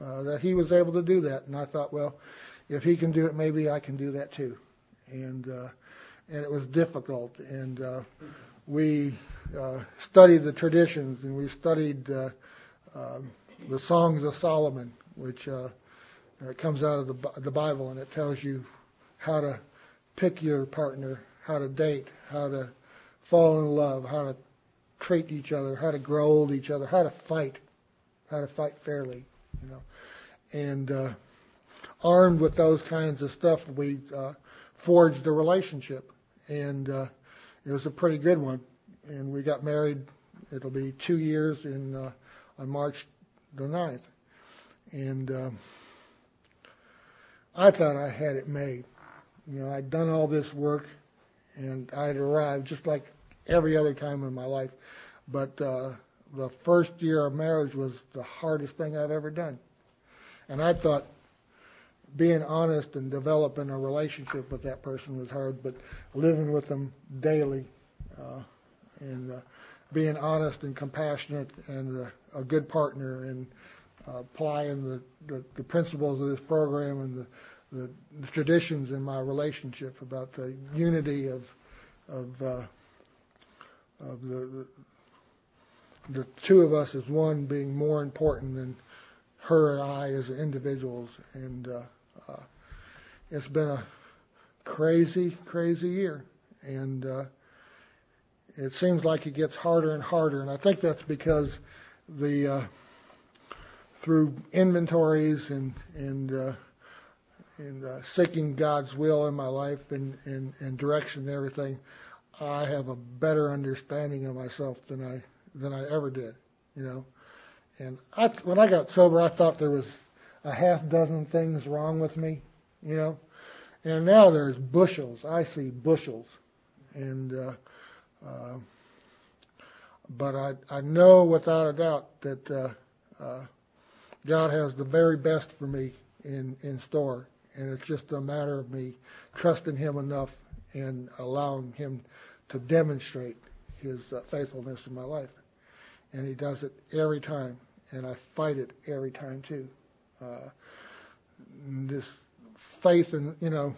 Uh, that he was able to do that, and I thought, well, if he can do it, maybe I can do that too. And uh, and it was difficult, and uh, we uh, studied the traditions and we studied uh, uh, the songs of Solomon, which uh, comes out of the, the Bible. And it tells you how to pick your partner, how to date, how to fall in love, how to treat each other, how to grow old each other, how to fight, how to fight fairly, you know. And uh, armed with those kinds of stuff, we uh, forged a relationship, and uh, it was a pretty good one and we got married. It'll be two years in uh, on March the 9th, and uh, I thought I had it made. You know, I'd done all this work, and I'd arrived just like every other time in my life. But uh, the first year of marriage was the hardest thing I've ever done, and I thought being honest and developing a relationship with that person was hard, but living with them daily. Uh, and uh, being honest and compassionate and uh, a good partner and uh, applying the, the, the principles of this program and the, the, the traditions in my relationship about the unity of of uh, of the, the the two of us as one being more important than her and I as individuals. And uh, uh, it's been a crazy, crazy year. And uh, it seems like it gets harder and harder, and I think that's because the uh, through inventories and and uh, and uh, seeking God's will in my life and, and and direction and everything, I have a better understanding of myself than I than I ever did, you know. And I, when I got sober, I thought there was a half dozen things wrong with me, you know. And now there's bushels. I see bushels, and uh, uh, but I, I know without a doubt that uh, uh, God has the very best for me in, in store. And it's just a matter of me trusting Him enough and allowing Him to demonstrate His uh, faithfulness in my life. And He does it every time. And I fight it every time too. Uh, this faith and, you know,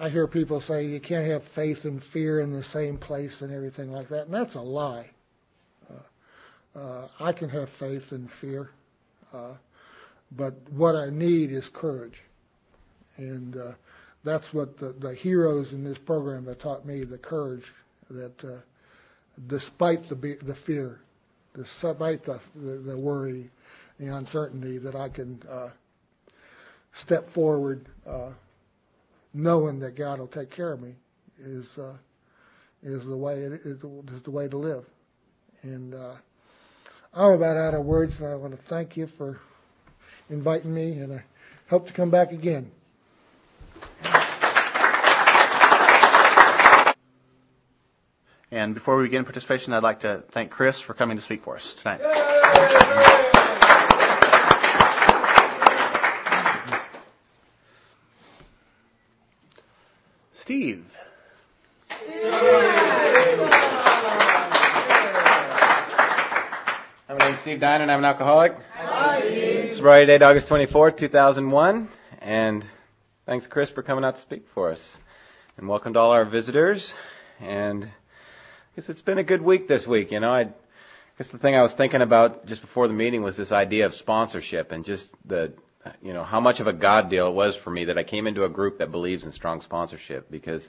I hear people say you can't have faith and fear in the same place and everything like that, and that's a lie. Uh, uh, I can have faith and fear, uh, but what I need is courage, and uh, that's what the, the heroes in this program have taught me the courage that uh, despite the the fear, despite the, the, worry, the uncertainty, that I can uh, step forward, uh, knowing that God will take care of me, is uh, is the way it is, is the way to live. And uh, I'm about out of words, and I want to thank you for inviting me, and I hope to come back again. And before we begin participation, I'd like to thank Chris for coming to speak for us tonight. Steve. My name is Steve Dine and I'm an alcoholic. Sobriety date August 24th, 2001. And thanks Chris for coming out to speak for us. And welcome to all our visitors. And guess it's been a good week this week. You know, I guess the thing I was thinking about just before the meeting was this idea of sponsorship and just the, you know, how much of a God deal it was for me that I came into a group that believes in strong sponsorship because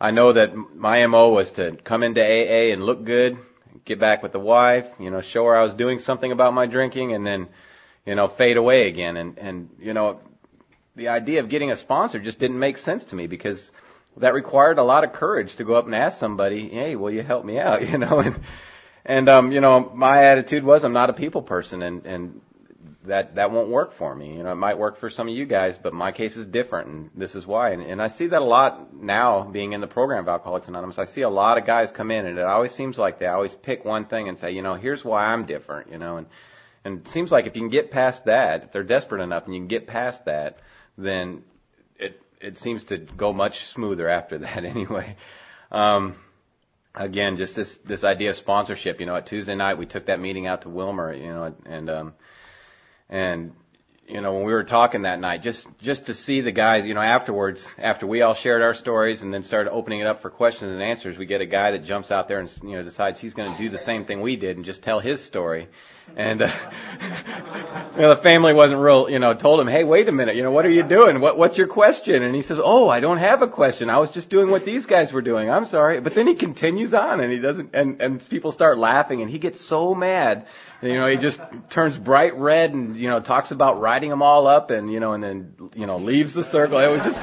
I know that my MO was to come into AA and look good, get back with the wife, you know, show her I was doing something about my drinking and then, you know, fade away again. And, and, you know, the idea of getting a sponsor just didn't make sense to me because that required a lot of courage to go up and ask somebody, "Hey, will you help me out?" You know, and and um, you know, my attitude was I'm not a people person, and and that that won't work for me. You know, it might work for some of you guys, but my case is different, and this is why. And, and I see that a lot now, being in the program of Alcoholics Anonymous. I see a lot of guys come in, and it always seems like they always pick one thing and say, you know, here's why I'm different. You know, and and it seems like if you can get past that, if they're desperate enough, and you can get past that, then it seems to go much smoother after that anyway. Um, again, just this this idea of sponsorship. You know, at Tuesday night we took that meeting out to Wilmer. You know, and um, and you know when we were talking that night, just just to see the guys. You know, afterwards, after we all shared our stories and then started opening it up for questions and answers, we get a guy that jumps out there and you know decides he's going to do the same thing we did and just tell his story. And uh, you know, the family wasn't real, you know, told him, "Hey, wait a minute, you know, what are you doing? What what's your question?" And he says, "Oh, I don't have a question. I was just doing what these guys were doing. I'm sorry." But then he continues on and he doesn't and and people start laughing and he gets so mad. You know, he just turns bright red and you know, talks about writing them all up and you know, and then you know, leaves the circle. It was just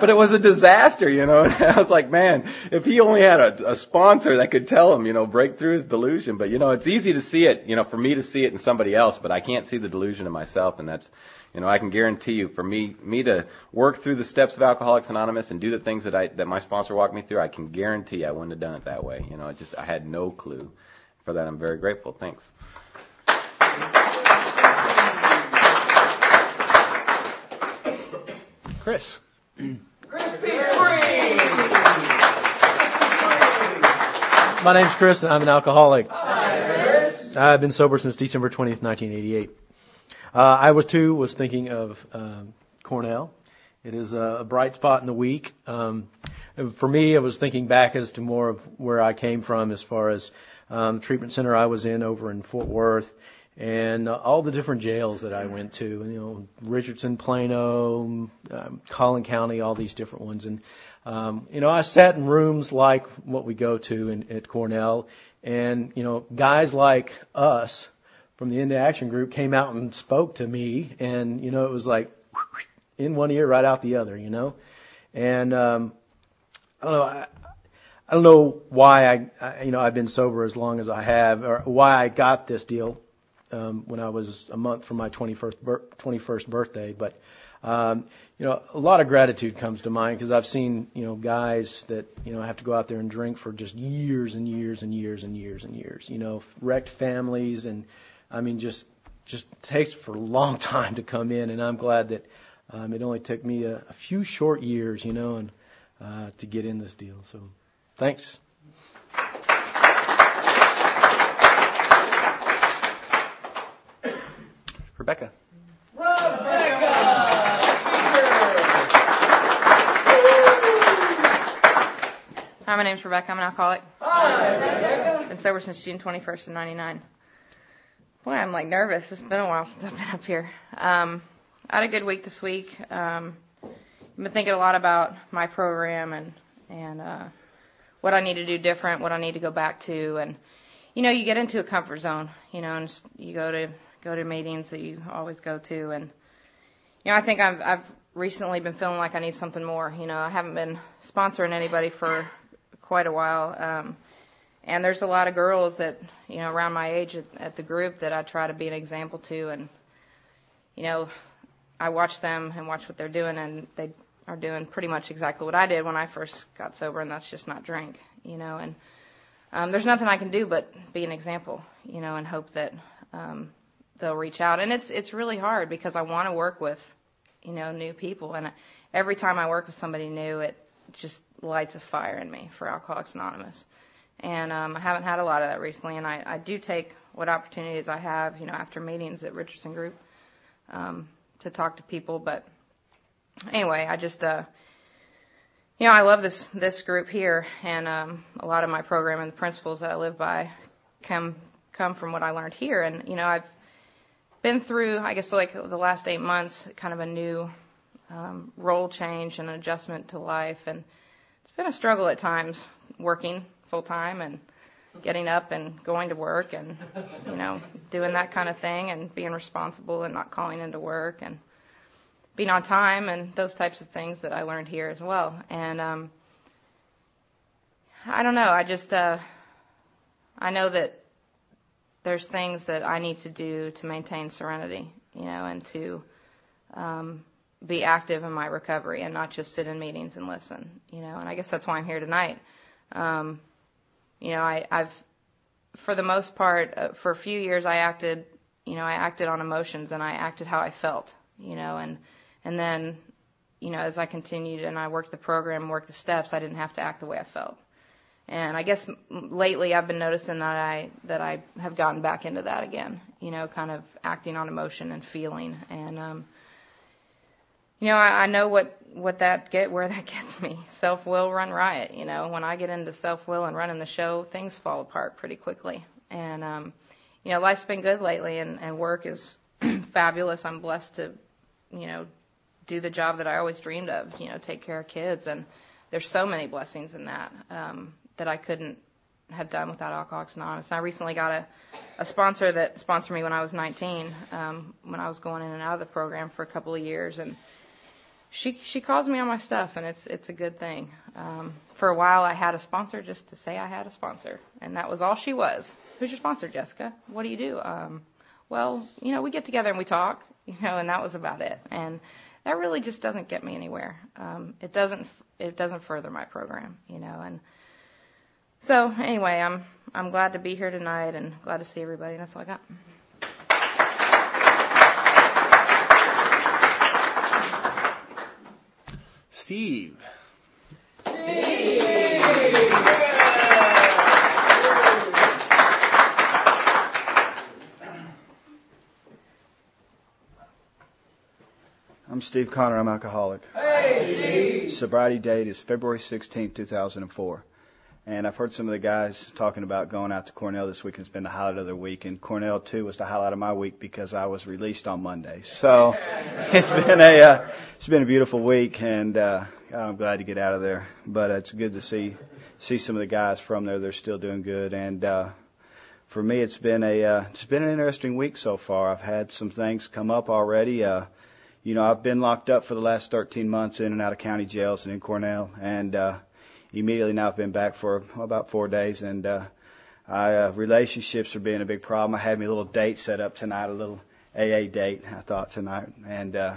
but it was a disaster, you know. And I was like, "Man, if he only had a, a sponsor that could tell him, you know, break through his delusion." But you know, it's easy to see it, you know, for me to see it in somebody else, but I can't see the delusion in myself, and that's, you know, I can guarantee you, for me, me to work through the steps of Alcoholics Anonymous and do the things that I that my sponsor walked me through, I can guarantee I wouldn't have done it that way. You know, I just I had no clue. For that, I'm very grateful. Thanks. Chris. My name's Chris, and I'm an alcoholic. Hi, I've been sober since December 20th, 1988. Uh, I was too was thinking of um, Cornell. It is a, a bright spot in the week. Um, for me, I was thinking back as to more of where I came from, as far as um, the treatment center I was in over in Fort Worth, and uh, all the different jails that I went to. You know, Richardson, Plano, um, Collin County, all these different ones, and um, you know, I sat in rooms like what we go to in, at Cornell, and you know, guys like us from the Into Action group came out and spoke to me, and you know, it was like in one ear, right out the other, you know, and um, I don't know. I, I don't know why I, I, you know, I've been sober as long as I have, or why I got this deal um, when I was a month from my 21st, bir- 21st birthday, but um, you know, a lot of gratitude comes to mind because I've seen, you know, guys that, you know, have to go out there and drink for just years and years and years and years and years, you know, wrecked families and, I mean, just, just takes for a long time to come in and I'm glad that, um, it only took me a, a few short years, you know, and, uh, to get in this deal. So thanks. Rebecca. Rebecca! Hi, my name's Rebecca. I'm an alcoholic. Hi, Rebecca. Been sober since June 21st of 99. Boy, I'm like nervous. It's been a while since I've been up here. Um, I had a good week this week. Um, been thinking a lot about my program and and uh, what I need to do different, what I need to go back to, and you know, you get into a comfort zone, you know, and just, you go to go to meetings that you always go to, and you know, I think I've I've recently been feeling like I need something more. You know, I haven't been sponsoring anybody for quite a while. Um, and there's a lot of girls that, you know, around my age at, at the group that I try to be an example to. And, you know, I watch them and watch what they're doing, and they are doing pretty much exactly what I did when I first got sober, and that's just not drink, you know. And um, there's nothing I can do but be an example, you know, and hope that um, they'll reach out. And it's it's really hard because I want to work with, you know, new people, and every time I work with somebody new, it just lights a fire in me for Alcoholics Anonymous. And um, I haven't had a lot of that recently, and I, I do take what opportunities I have, you know, after meetings at Richardson Group um, to talk to people. But anyway, I just, uh, you know, I love this this group here, and um, a lot of my program and the principles that I live by come come from what I learned here. And you know, I've been through, I guess, like the last eight months, kind of a new um, role change and adjustment to life, and it's been a struggle at times working full time and getting up and going to work and you know doing that kind of thing and being responsible and not calling into work and being on time and those types of things that I learned here as well. And um I don't know, I just uh I know that there's things that I need to do to maintain serenity, you know, and to um be active in my recovery and not just sit in meetings and listen, you know. And I guess that's why I'm here tonight. Um you know, I, I've, for the most part, uh, for a few years, I acted, you know, I acted on emotions and I acted how I felt, you know, and, and then, you know, as I continued and I worked the program, worked the steps, I didn't have to act the way I felt. And I guess lately I've been noticing that I that I have gotten back into that again. You know, kind of acting on emotion and feeling. And um, you know, I, I know what what that get where that gets me. Self will run riot. You know, when I get into self will and running the show, things fall apart pretty quickly. And um, you know, life's been good lately, and and work is fabulous. I'm blessed to, you know, do the job that I always dreamed of. You know, take care of kids, and there's so many blessings in that um, that I couldn't have done without Alcoholics Anonymous. And I recently got a, a sponsor that sponsored me when I was 19, um, when I was going in and out of the program for a couple of years, and she she calls me on my stuff, and it's it's a good thing. Um, for a while, I had a sponsor just to say I had a sponsor, and that was all she was. Who's your sponsor, Jessica? What do you do? Um, well, you know, we get together and we talk, you know, and that was about it. And that really just doesn't get me anywhere. Um, it doesn't it doesn't further my program, you know. And so anyway, I'm I'm glad to be here tonight and glad to see everybody. That's all I got. Steve. I'm Steve Connor. I'm alcoholic. Hey, Steve. Sobriety date is February 16, 2004. And I've heard some of the guys talking about going out to Cornell this week. It's been the highlight of their week. And Cornell, too, was the highlight of my week because I was released on Monday. So it's been a, uh, it's been a beautiful week and, uh, I'm glad to get out of there. But it's good to see, see some of the guys from there. They're still doing good. And, uh, for me, it's been a, uh, it's been an interesting week so far. I've had some things come up already. Uh, you know, I've been locked up for the last 13 months in and out of county jails and in Cornell. And, uh, immediately now I've been back for about four days and uh, I, uh, relationships are being a big problem. I had me a little date set up tonight, a little AA date I thought tonight, and uh,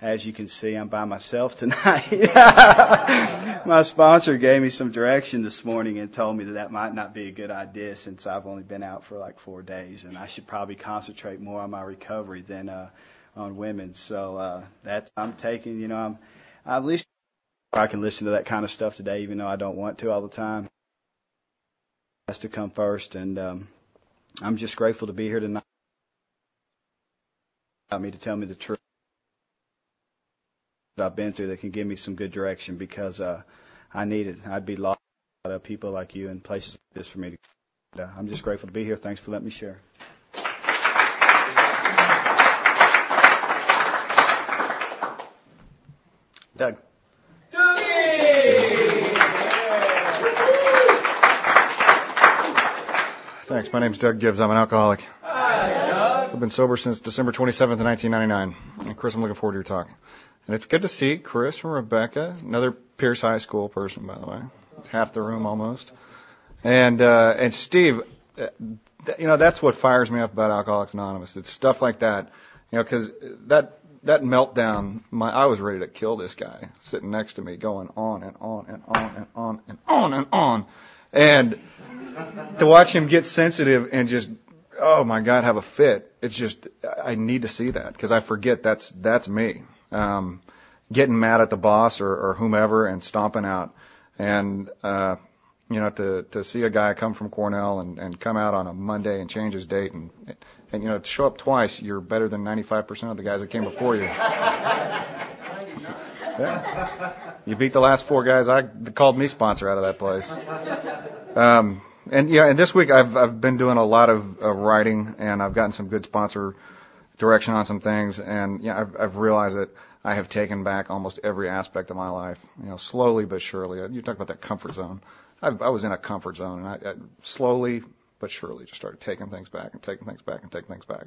as you can see, I'm by myself tonight. My sponsor gave me some direction this morning and told me that that might not be a good idea since I've only been out for like four days, and I should probably concentrate more on my recovery than uh, on women. So uh, that's I'm taking. You know, I'm I've at least I can listen to that kind of stuff today, even though I don't want to all the time. It has to come first, and um, I'm just grateful to be here tonight. Allow me to tell me the truth that I've been through that can give me some good direction because uh, I need it. I'd be lost without people like you and places like this for me to. Uh, I'm just grateful to be here. Thanks for letting me share. Doug. Thanks. My name's Doug Gibbs. I'm an alcoholic. Hi, Doug. I've been sober since December 27th, 1999. And Chris, I'm looking forward to your talk. And it's good to see Chris and Rebecca, another Pearce High School person, by the way. It's half the room almost. And uh, and Steve, uh, you know that's what fires me up about Alcoholics Anonymous. It's stuff like that, you know, because that that meltdown, my I was ready to kill this guy sitting next to me, going on and on and on and on and on and on, and to watch him get sensitive and just oh my god have a fit. It's just I need to see that because I forget that's that's me. Um, getting mad at the boss or, or whomever and stomping out, and uh, you know, to to see a guy come from Cornell and and come out on a Monday and change his date and and you know show up twice, you're better than 95% of the guys that came before you. Yeah. You beat the last four guys. I called me sponsor out of that place. Um, and yeah, and this week I've I've been doing a lot of, of writing and I've gotten some good sponsor direction on some things and yeah, I've I've realized that I have taken back almost every aspect of my life, you know, slowly but surely. You talk about that comfort zone. I, I was in a comfort zone, and I, I slowly but surely just started taking things back and taking things back and taking things back.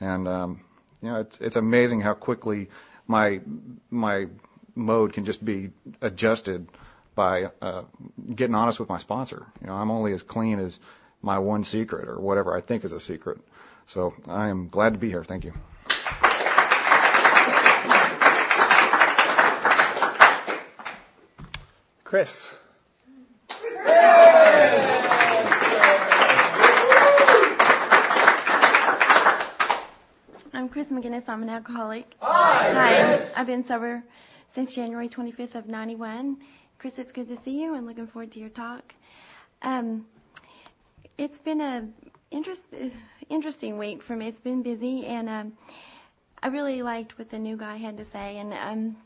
And um, you know, it's it's amazing how quickly my my mode can just be adjusted by uh, getting honest with my sponsor. You know, I'm only as clean as my one secret or whatever I think is a secret. So I am glad to be here. Thank you. Chris. I'm Chris McGinnis. I'm an alcoholic. Hi. Hi. I've been sober since January 25th of 91. Chris, it's good to see you and looking forward to your talk. Um, it's been a interest, interesting week for me. It's been busy, and um, I really liked what the new guy had to say, and um,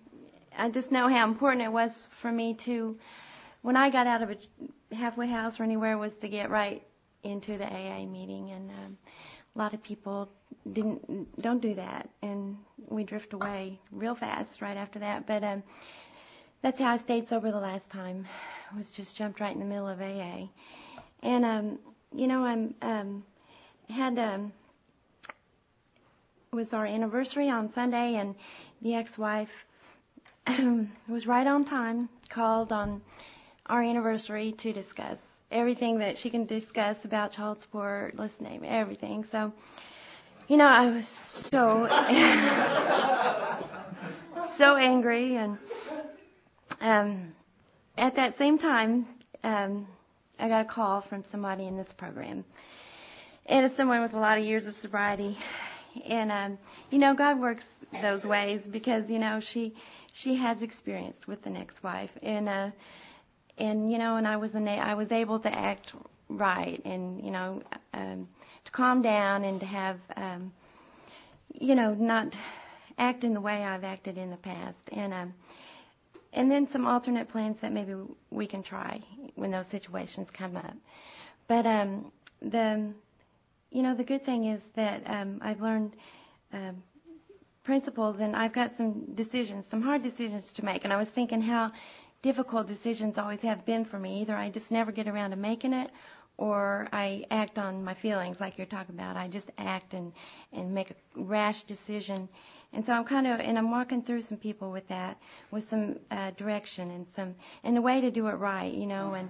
I just know how important it was for me to, when I got out of a halfway house or anywhere, was to get right into the AA meeting, and um, a lot of people didn't don't do that, and we drift away real fast right after that. But um, that's how I stayed sober the last time. Was just jumped right in the middle of AA, and um, you know I'm um, had um, was our anniversary on Sunday, and the ex-wife was right on time. Called on our anniversary to discuss everything that she can discuss about child support, let's name it, everything. So, you know, I was so so angry, and um, at that same time, um, I got a call from somebody in this program, and it's someone with a lot of years of sobriety, and um, you know, God works those ways because you know she she has experience with an ex-wife, and uh, and you know, and I was I was able to act right, and you know, um, to calm down and to have, um, you know, not act in the way I've acted in the past, and um, and then some alternate plans that maybe we can try when those situations come up. But um, the, you know, the good thing is that um, I've learned. Um, principles and I've got some decisions, some hard decisions to make. And I was thinking how difficult decisions always have been for me. Either I just never get around to making it or I act on my feelings like you're talking about. I just act and and make a rash decision and so I'm kind of, and I'm walking through some people with that, with some uh, direction and some, and a way to do it right, you know, and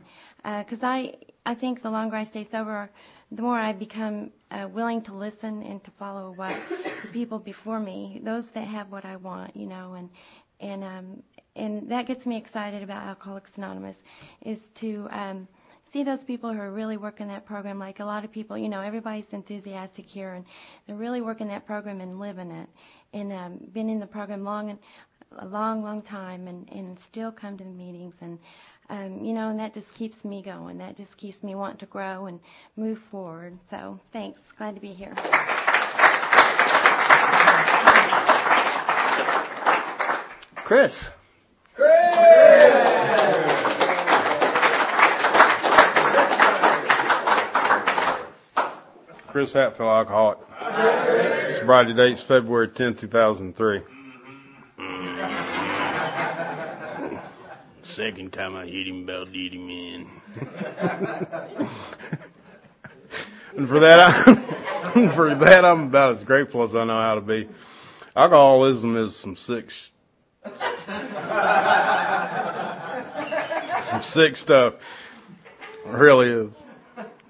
because uh, I, I think the longer I stay sober, the more I become uh, willing to listen and to follow what the people before me, those that have what I want, you know, and and um, and that gets me excited about Alcoholics Anonymous, is to um, see those people who are really working that program. Like a lot of people, you know, everybody's enthusiastic here, and they're really working that program and living it and um, been in the program long and a long, long time, and and still come to the meetings and. Um, you know, and that just keeps me going. That just keeps me wanting to grow and move forward. So, thanks. Glad to be here. Chris. Chris Hatfield, alcoholic. Sobriety date's February 10, 2003. Second time I hit him about did him in. and for that, I'm, for that, I'm about as grateful as I know how to be. Alcoholism is some sick, some sick stuff. It really is.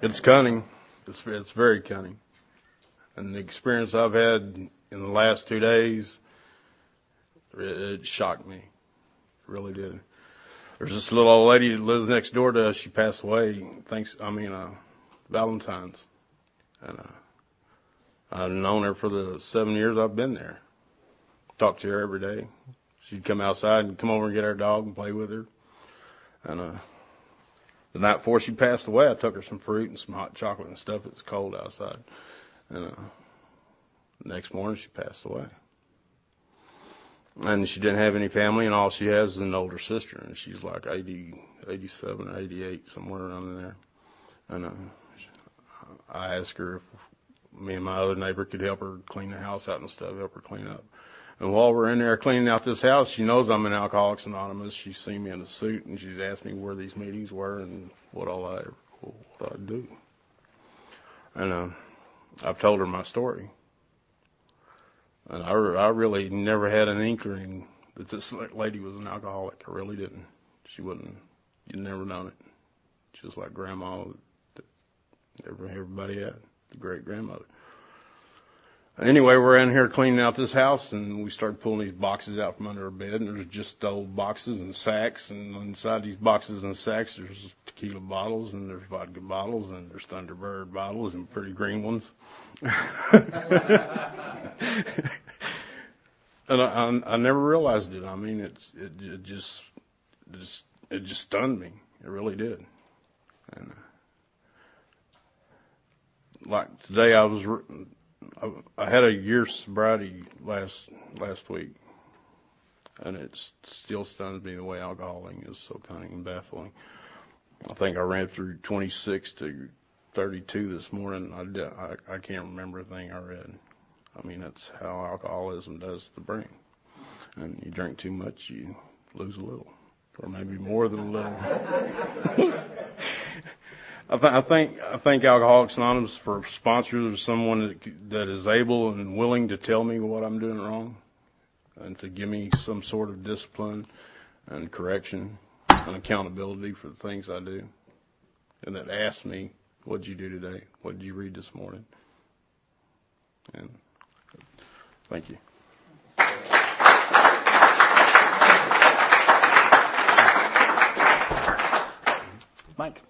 It's cunning. It's, it's very cunning. And the experience I've had in the last two days, it, it shocked me. It really did. There's this little old lady that lives next door to us. She passed away. Thanks. I mean, uh, Valentine's, and uh, I've known her for the seven years I've been there. Talked to her every day. She'd come outside and come over and get our dog and play with her. And uh, the night before she passed away, I took her some fruit and some hot chocolate and stuff. It was cold outside. And uh, next morning, she passed away. And she didn't have any family, and all she has is an older sister, and she's like 80, 87 or 88, somewhere around there. And uh, I asked her if me and my other neighbor could help her clean the house out and stuff, help her clean up. And while we're in there cleaning out this house, she knows I'm in Alcoholics Anonymous. She's seen me in a suit, and she's asked me where these meetings were and what all I what I do. And uh, I've told her my story. And I, I really never had an inkling that this lady was an alcoholic. I really didn't. She wouldn't. You'd never known it. Just like Grandma, everybody had, the great grandmother. Anyway, we're in here cleaning out this house, and we started pulling these boxes out from under our bed, and there's just old boxes and sacks, and inside these boxes and sacks, there's tequila bottles, and there's vodka bottles, and there's Thunderbird bottles, and pretty green ones. and I, I, I never realized it. I mean, it's it, it just just it just stunned me. It really did. And uh, like today, I was I had a year's sobriety last last week, and it still stuns me the way alcoholing is so cunning and baffling. I think I ran through 26 to 32 this morning. I, I, I can't remember a thing I read. I mean, that's how alcoholism does the brain. And you drink too much, you lose a little, or maybe more than a little. I, th- I think I think Alcoholics Anonymous for sponsors someone that, that is able and willing to tell me what I'm doing wrong, and to give me some sort of discipline and correction and accountability for the things I do, and that asks me, "What did you do today? What did you read this morning?" And thank you. Mike.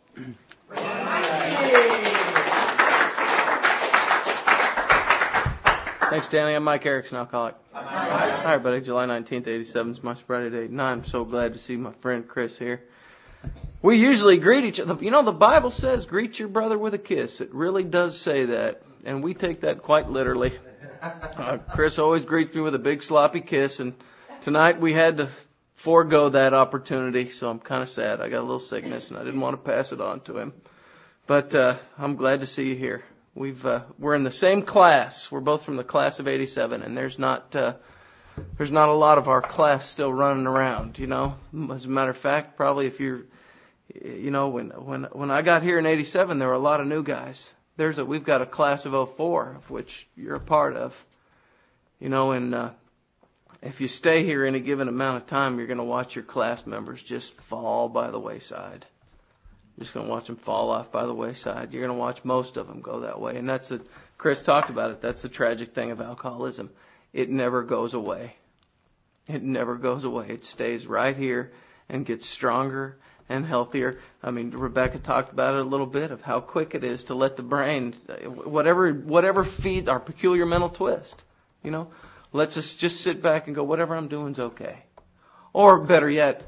Thanks, Danny. I'm Mike Erickson, alcoholic. Hi, everybody. July 19th, 87 is my sobriety date, and I'm so glad to see my friend Chris here. We usually greet each other. You know, the Bible says greet your brother with a kiss. It really does say that, and we take that quite literally. Uh, Chris always greets me with a big sloppy kiss, and tonight we had to forego that opportunity, so I'm kind of sad. I got a little sickness, and I didn't want to pass it on to him. But uh, I'm glad to see you here. We've uh, we're in the same class. We're both from the class of '87, and there's not uh, there's not a lot of our class still running around. You know, as a matter of fact, probably if you're you know when when when I got here in '87, there were a lot of new guys. There's a we've got a class of '04, of which you're a part of. You know, and uh, if you stay here any given amount of time, you're going to watch your class members just fall by the wayside. You're just going to watch them fall off by the wayside. You're going to watch most of them go that way. And that's the, Chris talked about it. That's the tragic thing of alcoholism. It never goes away. It never goes away. It stays right here and gets stronger and healthier. I mean, Rebecca talked about it a little bit of how quick it is to let the brain, whatever, whatever feeds our peculiar mental twist, you know, lets us just sit back and go, whatever I'm doing is okay. Or better yet,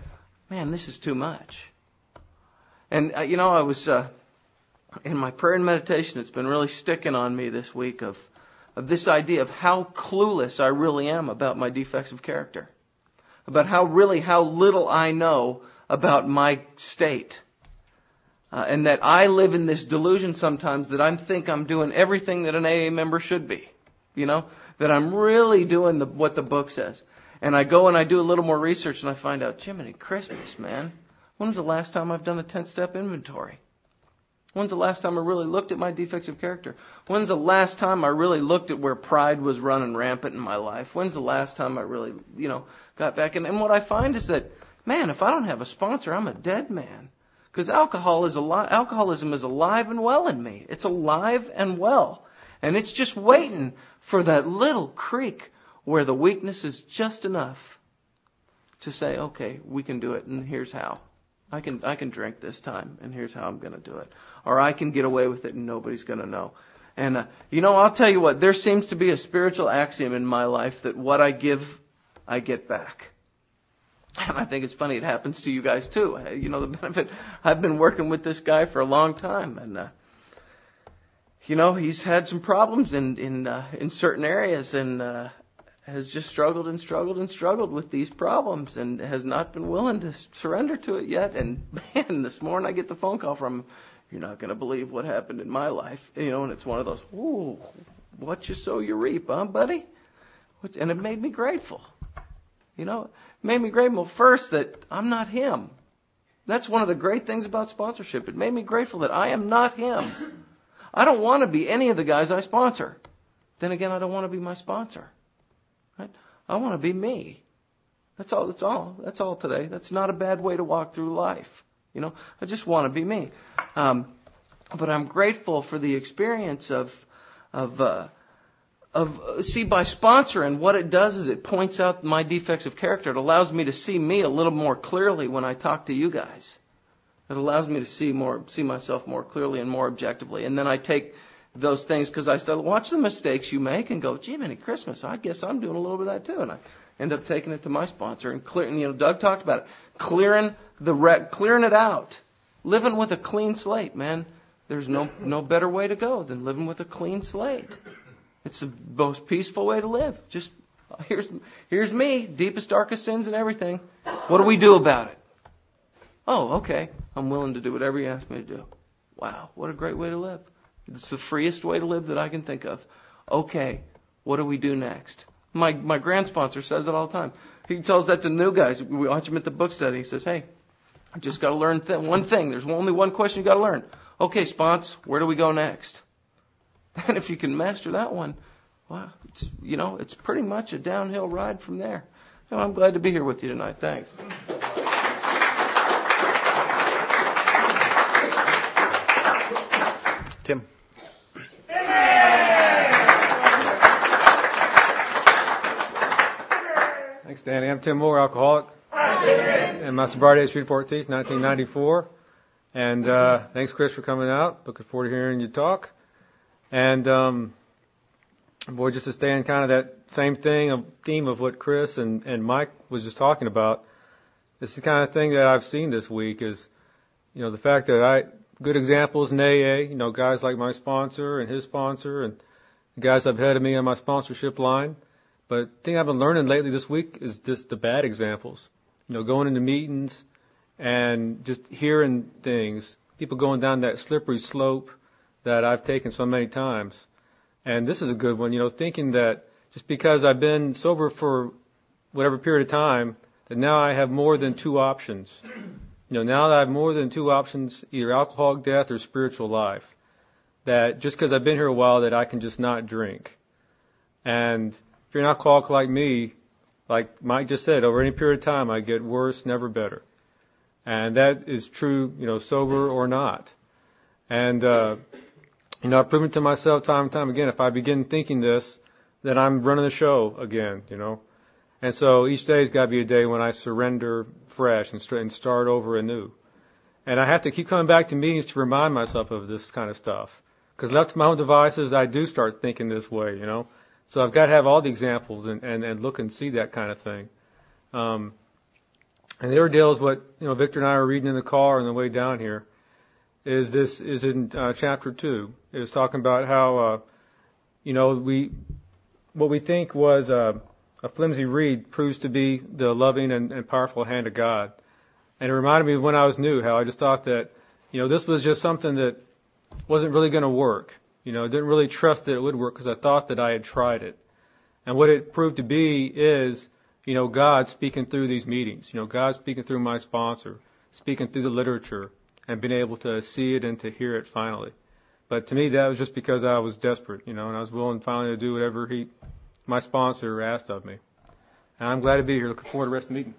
man, this is too much. And uh, you know, I was uh, in my prayer and meditation. It's been really sticking on me this week of of this idea of how clueless I really am about my defects of character, about how really how little I know about my state. Uh, and that I live in this delusion sometimes that I think I'm doing everything that an AA member should be. You know, that I'm really doing the, what the book says. And I go and I do a little more research and I find out, Jiminy Christmas, man. When was the last time I've done a 10 step inventory? When's the last time I really looked at my defects of character? When's the last time I really looked at where pride was running rampant in my life? When's the last time I really, you know, got back? And, and what I find is that, man, if I don't have a sponsor, I'm a dead man. Because alcohol is ali- alcoholism is alive and well in me. It's alive and well. And it's just waiting for that little creek where the weakness is just enough to say, okay, we can do it, and here's how. I can I can drink this time, and here's how I'm going to do it. Or I can get away with it, and nobody's going to know. And uh, you know, I'll tell you what. There seems to be a spiritual axiom in my life that what I give, I get back. And I think it's funny it happens to you guys too. You know, the benefit. I've been working with this guy for a long time, and uh, you know, he's had some problems in in uh, in certain areas, and uh, has just struggled and struggled and struggled with these problems and has not been willing to surrender to it yet. And man, this morning I get the phone call from you're not going to believe what happened in my life. You know, and it's one of those, ooh, what you sow you reap, huh, buddy? And it made me grateful. You know, it made me grateful first that I'm not him. That's one of the great things about sponsorship. It made me grateful that I am not him. I don't want to be any of the guys I sponsor. Then again, I don't want to be my sponsor. Right? I want to be me. That's all. That's all. That's all today. That's not a bad way to walk through life. You know, I just want to be me. Um, but I'm grateful for the experience of of uh, of see by sponsoring what it does is it points out my defects of character. It allows me to see me a little more clearly when I talk to you guys. It allows me to see more see myself more clearly and more objectively. And then I take those things because I said, watch the mistakes you make and go, gee, many Christmas, I guess I'm doing a little bit of that too. And I end up taking it to my sponsor and clearing, you know, Doug talked about it, clearing the wreck, clearing it out, living with a clean slate, man. There's no, no better way to go than living with a clean slate. It's the most peaceful way to live. Just, here's, here's me, deepest, darkest sins and everything. What do we do about it? Oh, okay. I'm willing to do whatever you ask me to do. Wow, what a great way to live. It's the freest way to live that I can think of. Okay, what do we do next? My my grand sponsor says that all the time. He tells that to new guys. We watch him at the book study. He says, "Hey, I just got to learn th- one thing. There's only one question you got to learn. Okay, spons, where do we go next? And if you can master that one, wow, it's you know, it's pretty much a downhill ride from there. So I'm glad to be here with you tonight. Thanks. Tim. Thanks, Danny. I'm Tim Moore, alcoholic. And my sobriety is June 14th, 1994. And uh, thanks, Chris, for coming out. Looking forward to hearing you talk. And um, boy, just to stay in kind of that same thing, a theme of what Chris and, and Mike was just talking about. It's the kind of thing that I've seen this week is, you know, the fact that I good examples in AA, eh? you know, guys like my sponsor and his sponsor and guys I've had of me on my sponsorship line. But the thing I've been learning lately this week is just the bad examples. You know, going into meetings and just hearing things, people going down that slippery slope that I've taken so many times. And this is a good one, you know, thinking that just because I've been sober for whatever period of time, that now I have more than two options. You know, now that I have more than two options, either alcoholic death or spiritual life, that just because I've been here a while that I can just not drink. And if you're an alcoholic like me, like Mike just said, over any period of time, I get worse, never better. And that is true, you know, sober or not. And, uh, you know, I've proven to myself time and time again, if I begin thinking this, then I'm running the show again, you know. And so each day's got to be a day when I surrender fresh and start over anew. And I have to keep coming back to meetings to remind myself of this kind of stuff. Because left to my own devices, I do start thinking this way, you know. So I've got to have all the examples and, and, and look and see that kind of thing. Um, and the other deal is what you know Victor and I were reading in the car on the way down here. Is this is in uh, chapter two? It was talking about how uh, you know we what we think was uh, a flimsy reed proves to be the loving and, and powerful hand of God. And it reminded me of when I was new, how I just thought that you know this was just something that wasn't really going to work. You know, I didn't really trust that it would work because I thought that I had tried it. And what it proved to be is, you know, God speaking through these meetings. You know, God speaking through my sponsor, speaking through the literature, and being able to see it and to hear it finally. But to me, that was just because I was desperate, you know, and I was willing finally to do whatever he, my sponsor asked of me. And I'm glad to be here. Looking forward to the rest of the meeting.